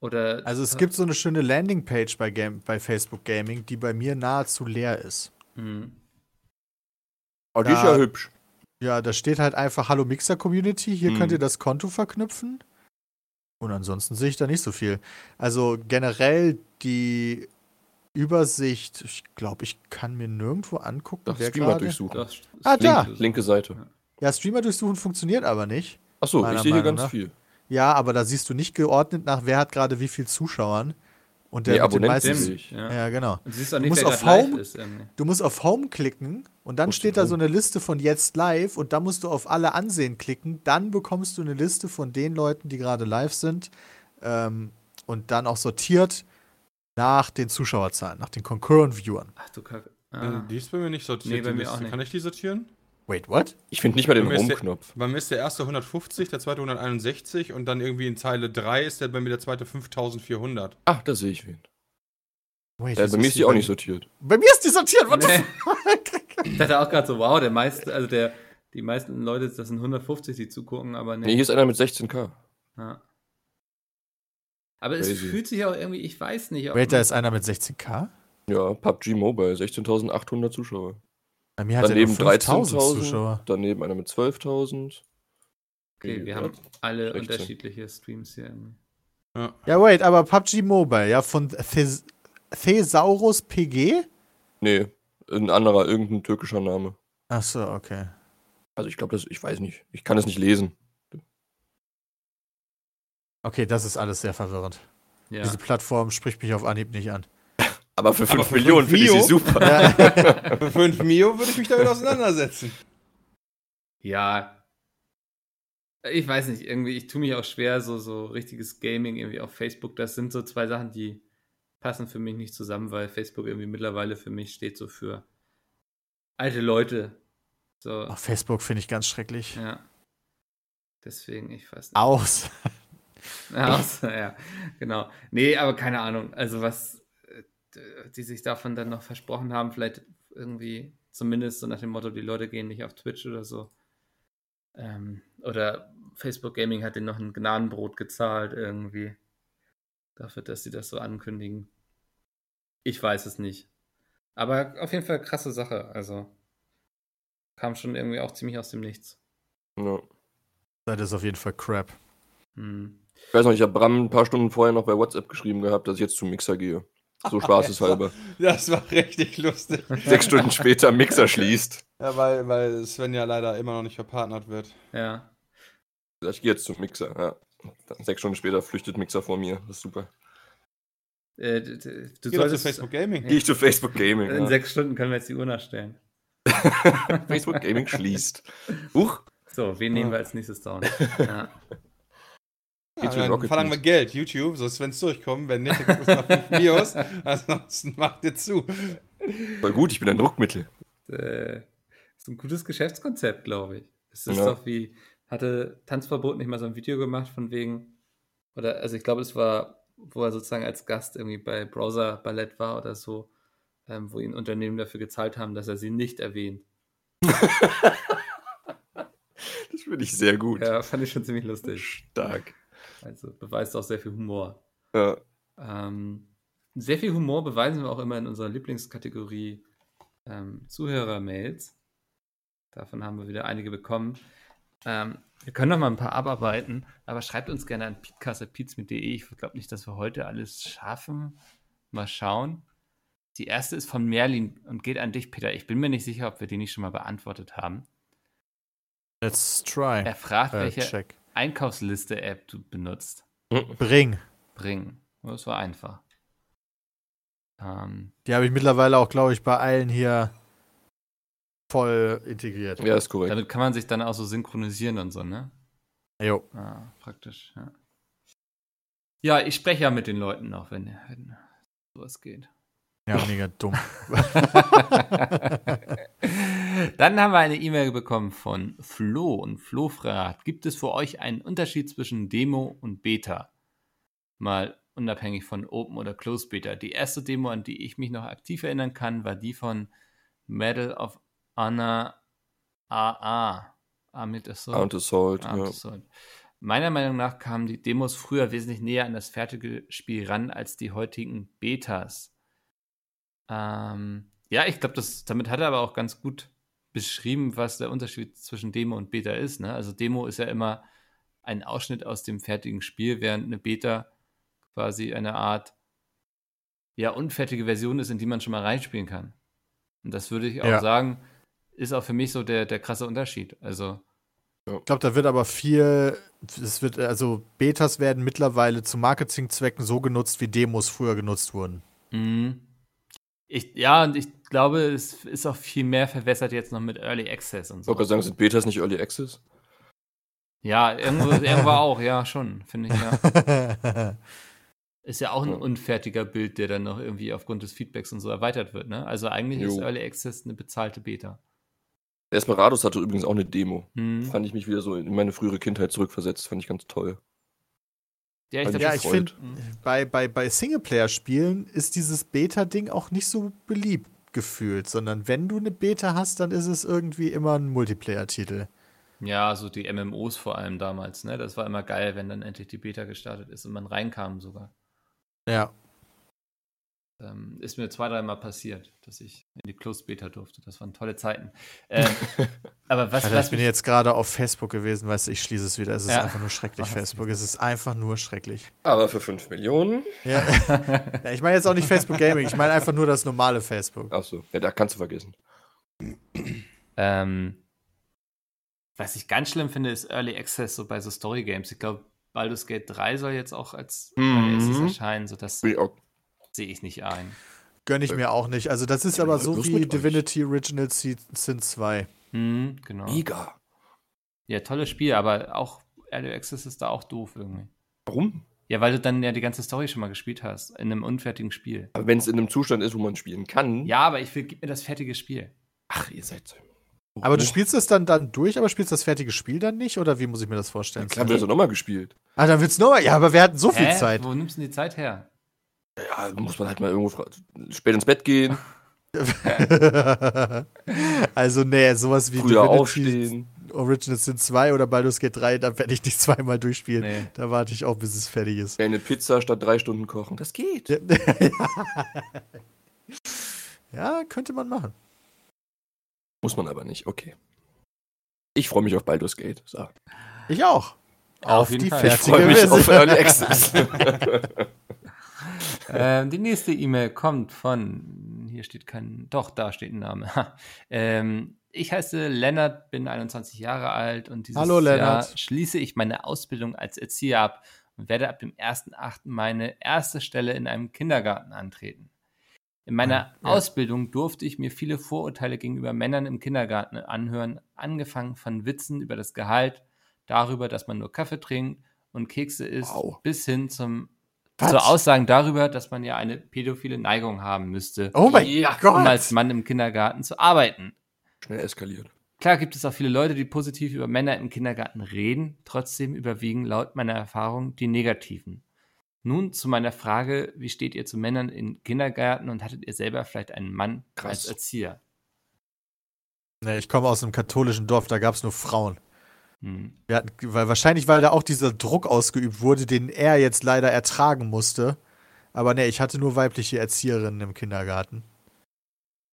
Oder Also es gibt so eine schöne Landingpage bei, Game, bei Facebook Gaming, die bei mir nahezu leer ist. Hm. Oh, die ist Da- ja hübsch. Ja, da steht halt einfach Hallo Mixer Community, hier Hm. könnt ihr das Konto verknüpfen. Und ansonsten sehe ich da nicht so viel. Also generell die Übersicht, ich glaube, ich kann mir nirgendwo angucken, Doch, wer Streamer gerade. durchsuchen. Doch, Ah, da. Link- Linke Seite. Ja, Streamer durchsuchen funktioniert aber nicht. Achso, ich sehe hier ganz nach. viel. Ja, aber da siehst du nicht geordnet nach, wer hat gerade wie viel Zuschauern. Und der Nee, meisten. ich. Ja. Ja, genau. Und du Du nicht, musst auf Home- ist. Irgendwie. Du musst auf Home klicken und dann Musst steht da so eine Liste von jetzt live und dann musst du auf alle ansehen klicken. Dann bekommst du eine Liste von den Leuten, die gerade live sind ähm, und dann auch sortiert nach den Zuschauerzahlen, nach den Concurrent Viewern. Ach du Kacke. Äh, Ah. Die ist bei mir nicht sortiert. Nee, bei die mir auch nicht. Kann ich die sortieren? Wait, what? Ich finde nicht mal den Home-Knopf. Bei mir ist der erste 150, der zweite 161 und dann irgendwie in Zeile 3 ist der bei mir der zweite 5400. Ah, da sehe ich wen. Wait, Ja, wieso bei mir ist die auch nicht sortiert. Bei mir ist die sortiert, what the Nee. Ich dachte auch gerade so, wow, der meiste, also der, die meisten Leute, das sind 150, die zugucken, aber nee. Nee, hier ist einer mit 16k. Ja. Aber es Crazy. fühlt sich auch irgendwie, ich weiß nicht. ob Wait, da ist einer mit 16k? Ja, PUBG Mobile, 16.800 Zuschauer. Bei mir hat Daneben 5000 13.000, Zuschauer. daneben einer mit 12.000. okay, wir haben Ja, alle 16. unterschiedliche Streams hier. Ja. Ja, wait, aber PUBG Mobile, ja, von Thes Thesaurus PG? Nee, ein anderer, irgendein türkischer Name. Ach so, okay. Also ich glaube, das, ich weiß nicht. Ich kann es nicht lesen. Okay, das ist alles sehr verwirrend. Ja. Diese Plattform spricht mich auf Anhieb nicht an. Aber für 5 für Millionen finde ich sie super. Ja. Für 5 Mio würde ich mich damit auseinandersetzen. ja. Ich weiß nicht, irgendwie, ich tue mich auch schwer, so, so richtiges Gaming irgendwie auf Facebook. Das sind so zwei Sachen, die passen für mich nicht zusammen, weil Facebook irgendwie mittlerweile für mich steht so für alte Leute. So, Auf Facebook finde ich ganz schrecklich. ja. Deswegen, ich weiß nicht. Aus. Ja, außer, ja, genau. Nee, aber keine Ahnung. Also was die sich davon dann noch versprochen haben, vielleicht irgendwie zumindest so nach dem Motto, die Leute gehen nicht auf Twitch oder so. Ähm, oder Facebook Gaming hat denen noch ein Gnadenbrot gezahlt irgendwie. Dafür, dass sie das so ankündigen. Ich weiß es nicht. Aber auf jeden Fall krasse Sache. Also kam schon irgendwie auch ziemlich aus dem Nichts. Ja. Das ist auf jeden Fall crap. Hm. Ich weiß noch, ich habe Bram ein paar Stunden vorher noch bei WhatsApp geschrieben gehabt, dass ich jetzt zum Mixer gehe. So spaßeshalber. Das war richtig lustig. Sechs Stunden später Mixer schließt. Ja, weil, weil Sven ja leider immer noch nicht verpartnert wird. Ja. Ich gehe jetzt zum Mixer. Ja. Dann sechs Stunden später flüchtet Mixer vor mir. Das ist super. Äh, du Geh doch zu solltest, Facebook Gaming. Gehe ich zu Facebook Gaming. In Ja. sechs Stunden können wir jetzt die Uhr nachstellen. Facebook Gaming schließt. Huch. So, wen nehmen wir als nächstes down? Ja. Geht's mit dann Rocket verlangen wir. Geld, YouTube, sonst wenn es durchkommen, wenn nicht, dann guckst du nach 5 Videos, ansonsten macht ihr zu. Voll gut, ich bin ein Druckmittel. Äh, ist ein gutes Geschäftskonzept, glaube ich. Es ist Ja. doch wie, hatte Tanzverbot nicht mal so ein Video gemacht von wegen, oder, also ich glaube, es war, wo er sozusagen als Gast irgendwie bei Browser Ballett war oder so, ähm, wo ihn Unternehmen dafür gezahlt haben, dass er sie nicht erwähnt. Das finde ich sehr gut. Ja, fand ich schon ziemlich lustig. Stark. Also beweist auch sehr viel Humor. Ja. Ähm, sehr viel Humor beweisen wir auch immer in unserer Lieblingskategorie ähm, Zuhörer-Mails. Davon haben wir wieder einige bekommen. Ähm, wir können noch mal ein paar abarbeiten, aber schreibt uns gerne an peatcast.peats.de. Ich glaube nicht, dass wir heute alles schaffen. Mal schauen. Die erste ist von Merlin und geht an dich, Peter. Ich bin mir nicht sicher, ob wir die nicht schon mal beantwortet haben. Let's try. Er fragt, Äh, welche check. Einkaufsliste-App du benutzt. Bring. Bringen. Das war einfach. Ähm, Die habe ich mittlerweile auch, glaube ich, bei allen hier voll integriert. Ja, ist korrekt. damit kann man sich dann auch so synchronisieren und so, ne? Jo. Ah, praktisch, ja. Ja, ich spreche ja mit den Leuten noch, wenn, wenn sowas geht. Ja, mega dumm. Dann haben wir eine E-Mail bekommen von Flo und Flo fragt, gibt es für euch einen Unterschied zwischen Demo und Beta? Mal unabhängig von Open oder Closed Beta. Die erste Demo, an die ich mich noch aktiv erinnern kann, war die von Medal of Honor AA. Armed Assault. Armed Assault. Armed Ja. Assault. Meiner Meinung nach kamen die Demos früher wesentlich näher an das fertige Spiel ran als die heutigen Betas. Ähm, ja, ich glaube, damit hat er aber auch ganz gut beschrieben, was der Unterschied zwischen Demo und Beta ist. Ne? Also Demo ist ja immer ein Ausschnitt aus dem fertigen Spiel, während eine Beta quasi eine Art ja unfertige Version ist, in die man schon mal reinspielen kann. Und das würde ich auch Ja. sagen, ist auch für mich so der, der krasse Unterschied. Also Ich glaube, da wird aber viel, es wird, also Betas werden mittlerweile zu Marketingzwecken so genutzt, wie Demos früher genutzt wurden. Mhm. Ich, ja, und ich glaube, es ist auch viel mehr verwässert jetzt noch mit Early Access und Ich so. wollte gerade sagen, sind Betas nicht Early Access? Ja, irgendwo, irgendwo auch, ja, schon, finde ich, ja. Ist ja auch ein unfertiger Bild, der dann noch irgendwie aufgrund des Feedbacks und so erweitert wird, ne? Also eigentlich ist Jo. Early Access eine bezahlte Beta. Desperados hatte übrigens auch eine Demo. Mhm. Fand ich mich wieder so in meine frühere Kindheit zurückversetzt. Fand ich ganz toll. Ja, ich ja, ich finde, bei, bei, bei Singleplayer-Spielen ist dieses Beta-Ding auch nicht so beliebt gefühlt, sondern wenn du eine Beta hast, dann ist es irgendwie immer ein Multiplayer-Titel. ja, so die MMOs vor allem damals, ne? Das war immer geil, wenn dann endlich die Beta gestartet ist und man reinkam sogar. Ja. Ähm, ist mir zwei, dreimal passiert, dass ich in die Closed Beta durfte. Das waren tolle Zeiten. Ähm, aber was, Alter, was ich bin jetzt gerade auf Facebook gewesen, weißt du, ich schließe es wieder. Es ist Ja. einfach nur schrecklich, Ach, Facebook. Es ist einfach nur schrecklich. Aber für 5 Millionen? Ja. ja, ich meine jetzt auch nicht Facebook Gaming, ich meine einfach nur das normale Facebook. Achso, ja, da kannst du vergessen. Ähm, was ich ganz schlimm finde, ist Early Access so bei so Story Games. Ich glaube, Baldur's Gate 3 soll jetzt auch als Early Access Mhm. erscheinen, so das Bin ich auch- sehe ich nicht ein. Gönne ich mir auch nicht. Also, das ist Ja, aber so wie mit euch. Divinity Original Sin Sin 2. Mhm, genau. Mega. Ja, tolles Spiel, aber auch Early Access ist da auch doof irgendwie. Warum? Ja, weil du dann ja die ganze Story schon mal gespielt hast, in einem unfertigen Spiel. Aber wenn es in einem Zustand ist, wo man spielen kann. Ja, aber ich will, gib mir das fertige Spiel. Ach, ihr seid so. Aber du spielst es dann, dann durch, aber spielst das fertige Spiel dann nicht? Oder wie muss ich mir das vorstellen? Klar, wird das nochmal gespielt. Ah, dann wird's nochmal. Ja, aber wir hatten so viel Hä? Zeit. Wo nimmst du denn die Zeit her? Ja, muss man halt mal irgendwo spät ins Bett gehen, also, nee, sowas wie früher Divinity aufstehen. Original Sin 2 oder Baldur's Gate 3, da werde ich nicht zweimal durchspielen. Nee. Da warte ich auch, bis es fertig ist. Eine Pizza statt drei Stunden kochen. Das geht. Ja. könnte man machen. Muss man aber nicht. Okay. Ich freue mich auf Baldur's Gate. So. Ich auch. Auf auf jeden die Fall. Ich fertige freue mich Version. auf Early Access. Ähm, die nächste E-Mail kommt von, hier steht kein, doch, da steht ein Name. Ähm, ich heiße Lennart, bin 21 Jahre alt und dieses Hallo, Jahr schließe ich meine Ausbildung als Erzieher ab und werde ab dem 1.8. meine erste Stelle in einem Kindergarten antreten. In meiner Ja. Ausbildung durfte ich mir viele Vorurteile gegenüber Männern im Kindergarten anhören, angefangen von Witzen über das Gehalt, darüber, dass man nur Kaffee trinkt und Kekse isst, Wow. bis hin zum Was? zu Aussagen darüber, dass man ja eine pädophile Neigung haben müsste, Oh mein Ja, Gott. um als Mann im Kindergarten zu arbeiten. Schnell eskaliert. Klar gibt es auch viele Leute, die positiv über Männer im Kindergarten reden, trotzdem überwiegen laut meiner Erfahrung die negativen. Nun zu meiner Frage, wie steht ihr zu Männern im Kindergarten und hattet ihr selber vielleicht einen Mann Krass. als Erzieher? Nee, ich komme aus einem katholischen Dorf, da gab es nur Frauen. Hm. Wir hatten, weil wahrscheinlich, weil da auch dieser Druck ausgeübt wurde, den er jetzt leider ertragen musste. Aber nee, ich hatte nur weibliche Erzieherinnen im Kindergarten.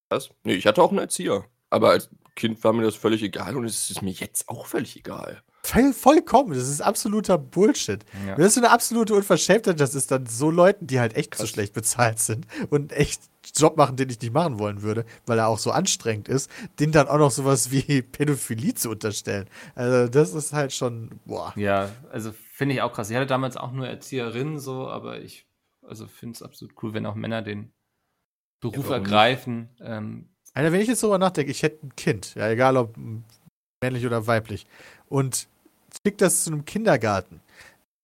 Was? Nee, ich hatte auch einen Erzieher. Aber als Kind war mir das völlig egal und es ist mir jetzt auch völlig egal. Voll, vollkommen, das ist absoluter Bullshit. Ja. Das ist eine absolute Unverschämtheit, das ist dann so Leuten, die halt echt zu Krass. schlecht bezahlt sind und echt Job machen, den ich nicht machen wollen würde, weil er auch so anstrengend ist, denen dann auch noch sowas wie Pädophilie zu unterstellen. Also das ist halt schon, boah. Ja, also finde ich auch krass. Ich hatte damals auch nur Erzieherinnen so, aber ich also finde es absolut cool, wenn auch Männer den Beruf Ja, ergreifen. Ähm, Alter, wenn ich jetzt drüber nachdenke, ich hätte ein Kind, ja, egal ob männlich oder weiblich, und schick das zu einem Kindergarten,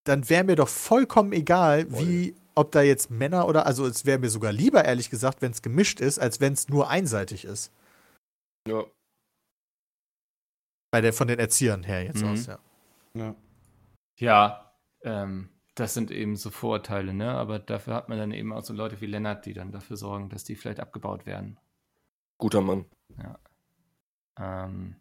dann wäre mir doch vollkommen egal, Voll. wie, ob da jetzt Männer oder, also es wäre mir sogar lieber, ehrlich gesagt, wenn es gemischt ist, als wenn es nur einseitig ist. Ja. Bei der, von den Erziehern her jetzt Mhm. aus, ja. Ja. ja, ähm, das sind eben so Vorurteile, ne? Aber dafür hat man dann eben auch so Leute wie Lennart, die dann dafür sorgen, dass die vielleicht abgebaut werden. Guter Mann. Ähm,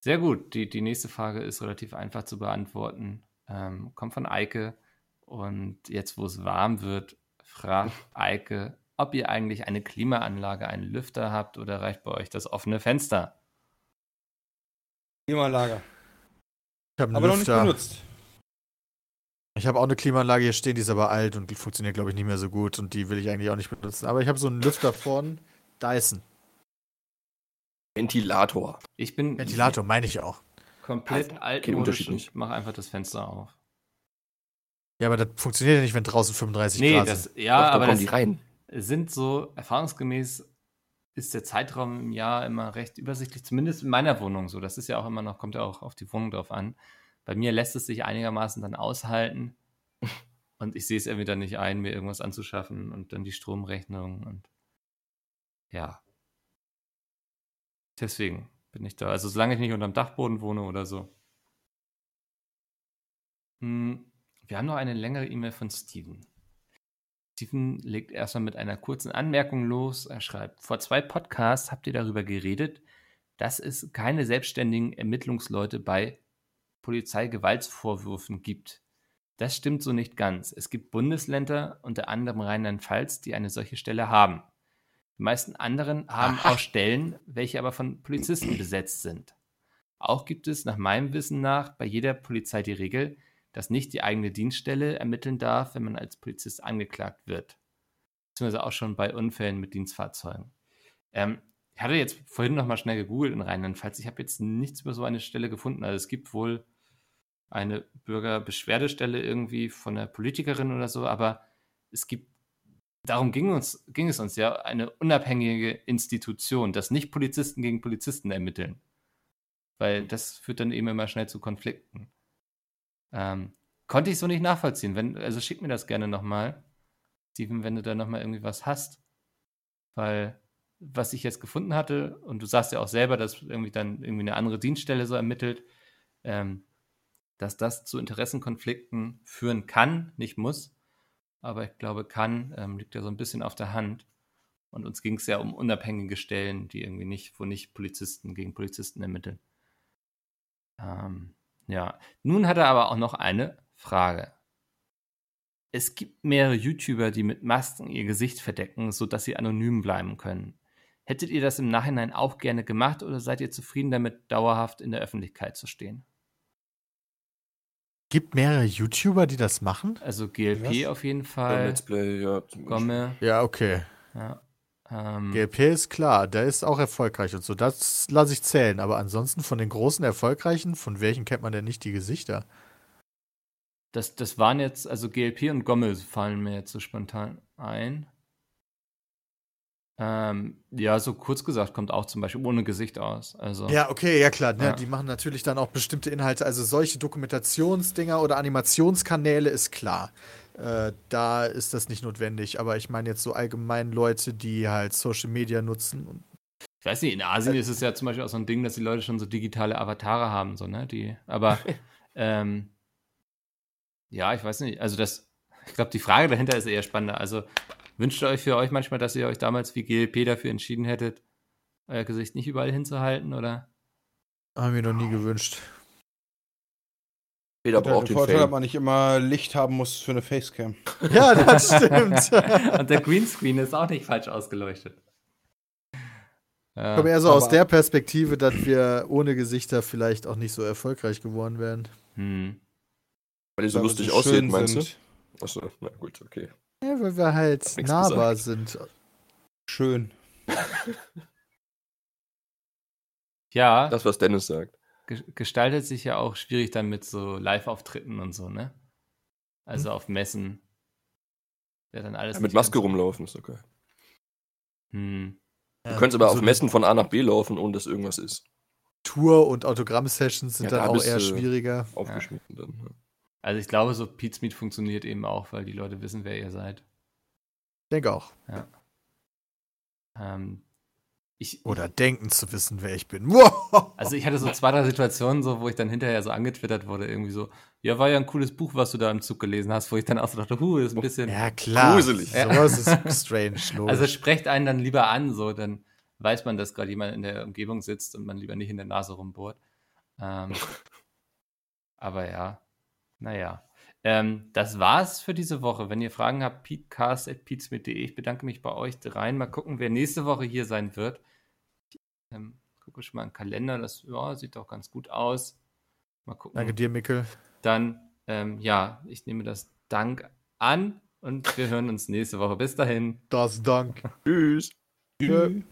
sehr gut. Die, die nächste Frage ist relativ einfach zu beantworten. Ähm, kommt von Eike. Und jetzt, wo es warm wird, fragt Eike, ob ihr eigentlich eine Klimaanlage, einen Lüfter habt oder reicht bei euch das offene Fenster? Klimaanlage. Ich habe noch nicht benutzt. Ich habe auch eine Klimaanlage hier stehen, die ist aber alt und die funktioniert, glaube ich, nicht mehr so gut und die will ich eigentlich auch nicht benutzen. Aber ich habe so einen Lüfter von Dyson. Ventilator. Ich bin Ventilator, meine ich auch. komplett kein altmodisch und nicht. mache einfach das Fenster auf. Ja, aber das funktioniert ja nicht, wenn draußen 35 Nee, Grad das, sind. ja, Doch, da aber kommen das die rein. sind so erfahrungsgemäß ist der Zeitraum im Jahr immer recht übersichtlich, zumindest in meiner Wohnung so. Das ist ja auch immer noch, kommt ja auch auf die Wohnung drauf an. Bei mir lässt es sich einigermaßen dann aushalten und ich sehe es irgendwie dann nicht ein, mir irgendwas anzuschaffen und dann die Stromrechnung und ja. Deswegen bin ich da. Also solange ich nicht unterm Dachboden wohne oder so. Hm, Wir haben noch eine längere E-Mail von Steven. Steven legt erstmal mit einer kurzen Anmerkung los. Er schreibt, vor zwei Podcasts habt ihr darüber geredet, dass es keine selbstständigen Ermittlungsleute bei Polizeigewaltsvorwürfen gibt. Das stimmt so nicht ganz. Es gibt Bundesländer, unter anderem Rheinland-Pfalz, die eine solche Stelle haben. Die meisten anderen haben Aha. auch Stellen, welche aber von Polizisten besetzt sind. Auch gibt es nach meinem Wissen nach bei jeder Polizei die Regel, dass nicht die eigene Dienststelle ermitteln darf, wenn man als Polizist angeklagt wird. Beziehungsweise auch schon bei Unfällen mit Dienstfahrzeugen. Ähm, ich hatte jetzt vorhin noch mal schnell gegoogelt in Rheinland-Pfalz. Ich habe jetzt nichts über so eine Stelle gefunden. Also es gibt wohl eine Bürgerbeschwerdestelle irgendwie von einer Politikerin oder so, aber es gibt, darum ging, uns, ging es uns ja, eine unabhängige Institution, dass nicht Polizisten gegen Polizisten ermitteln. Weil das führt dann eben immer schnell zu Konflikten. Ähm, konnte ich so nicht nachvollziehen. Wenn, also schick mir das gerne nochmal, Steven, wenn du da nochmal irgendwie was hast. Weil, was ich jetzt gefunden hatte, und du sagst ja auch selber, dass irgendwie dann irgendwie eine andere Dienststelle so ermittelt, ähm, dass das zu Interessenkonflikten führen kann, nicht muss, aber ich glaube kann, ähm, liegt ja so ein bisschen auf der Hand. Und uns ging es ja um unabhängige Stellen, die irgendwie nicht, wo nicht Polizisten gegen Polizisten ermitteln. Ähm, ja, nun hat er aber auch noch eine Frage. Es gibt mehrere YouTuber, die mit Masken ihr Gesicht verdecken, sodass sie anonym bleiben können. Hättet ihr das im Nachhinein auch gerne gemacht oder seid ihr zufrieden damit, dauerhaft in der Öffentlichkeit zu stehen? Gibt mehrere YouTuber, die das machen? Also GLP Was? auf jeden Fall, Let's Play, ja. Gomme, Ja, okay. ja. Ähm, GLP ist klar, der ist auch erfolgreich und so. Das lasse ich zählen. Aber ansonsten von den großen Erfolgreichen, von welchen kennt man denn nicht die Gesichter? das, das waren jetzt, also GLP und Gomme fallen mir jetzt so spontan ein. Ähm, ja, so kurz gesagt, kommt auch zum Beispiel ohne Gesicht aus. Also, Ja, okay, ja klar. Ne? Ja. Die machen natürlich dann auch bestimmte Inhalte. Also solche Dokumentationsdinger oder Animationskanäle ist klar. Äh, da ist das nicht notwendig. Aber ich meine jetzt so allgemein Leute, die halt Social Media nutzen. Und ich weiß nicht, in Asien ist es ja zum Beispiel auch so ein Ding, dass die Leute schon so digitale Avatare haben, so, ne? Die, aber ähm, ja, ich weiß nicht. Also das, ich glaube, die Frage dahinter ist eher spannender. Also wünscht ihr euch für euch manchmal, dass ihr euch damals wie GLP dafür entschieden hättet, euer Gesicht nicht überall hinzuhalten, oder? Haben wir noch nie gewünscht. Jeder Der braucht den Vorteil, dass Fame. man nicht immer Licht haben muss für eine Facecam. Ja, das stimmt. Und der Greenscreen ist auch nicht falsch ausgeleuchtet. Ja, Kommt eher so aus der Perspektive, dass wir ohne Gesichter vielleicht auch nicht so erfolgreich geworden wären. hm. Weil die so Weil lustig aussehen, meinst du? Achso, na gut, okay. Ja, weil wir halt nahbar sind. Schön. ja, Das, was Dennis sagt. ge- gestaltet sich ja auch schwierig dann mit so Live-Auftritten und so, ne? Also auf Messen. Ja, dann alles Ja, mit Maske rumlaufen ist okay. Hm. Du könntest aber so auf Messen von A nach B laufen, ohne dass irgendwas ist. Tour- und Autogramm-Sessions sind Ja, dann da auch eher schwieriger. Aufgeschnitten dann. Ja. Also ich glaube, so Pete's Meet funktioniert eben auch, weil die Leute wissen, wer ihr seid. Ich denke auch. Ähm, ich, Oder denken zu wissen, wer ich bin. Wow. Also ich hatte so zwei, drei Situationen, so, wo ich dann hinterher so angetwittert wurde, irgendwie so, ja, war ja ein cooles Buch, was du da im Zug gelesen hast, wo ich dann auch so dachte, huh, das ist ein bisschen. Ja, klar. Gruselig. Sowas ist strange, logisch. Also sprecht einen dann lieber an, so, dann weiß man, dass gerade jemand in der Umgebung sitzt und man lieber nicht in der Nase rumbohrt. Ähm, aber ja, naja. Ähm, das war's für diese Woche. Wenn ihr Fragen habt, peatcast.peatsmit.de. Ich bedanke mich bei euch dreien. Mal gucken, wer nächste Woche hier sein wird. Ich ähm, gucke schon mal im Kalender. Das ja, sieht doch ganz gut aus. Mal gucken. Danke dir, Mikkel. Dann, ähm, ja, ich nehme das Dank an und wir hören uns nächste Woche. Bis dahin. Das Dank. Tschüss. Tschö.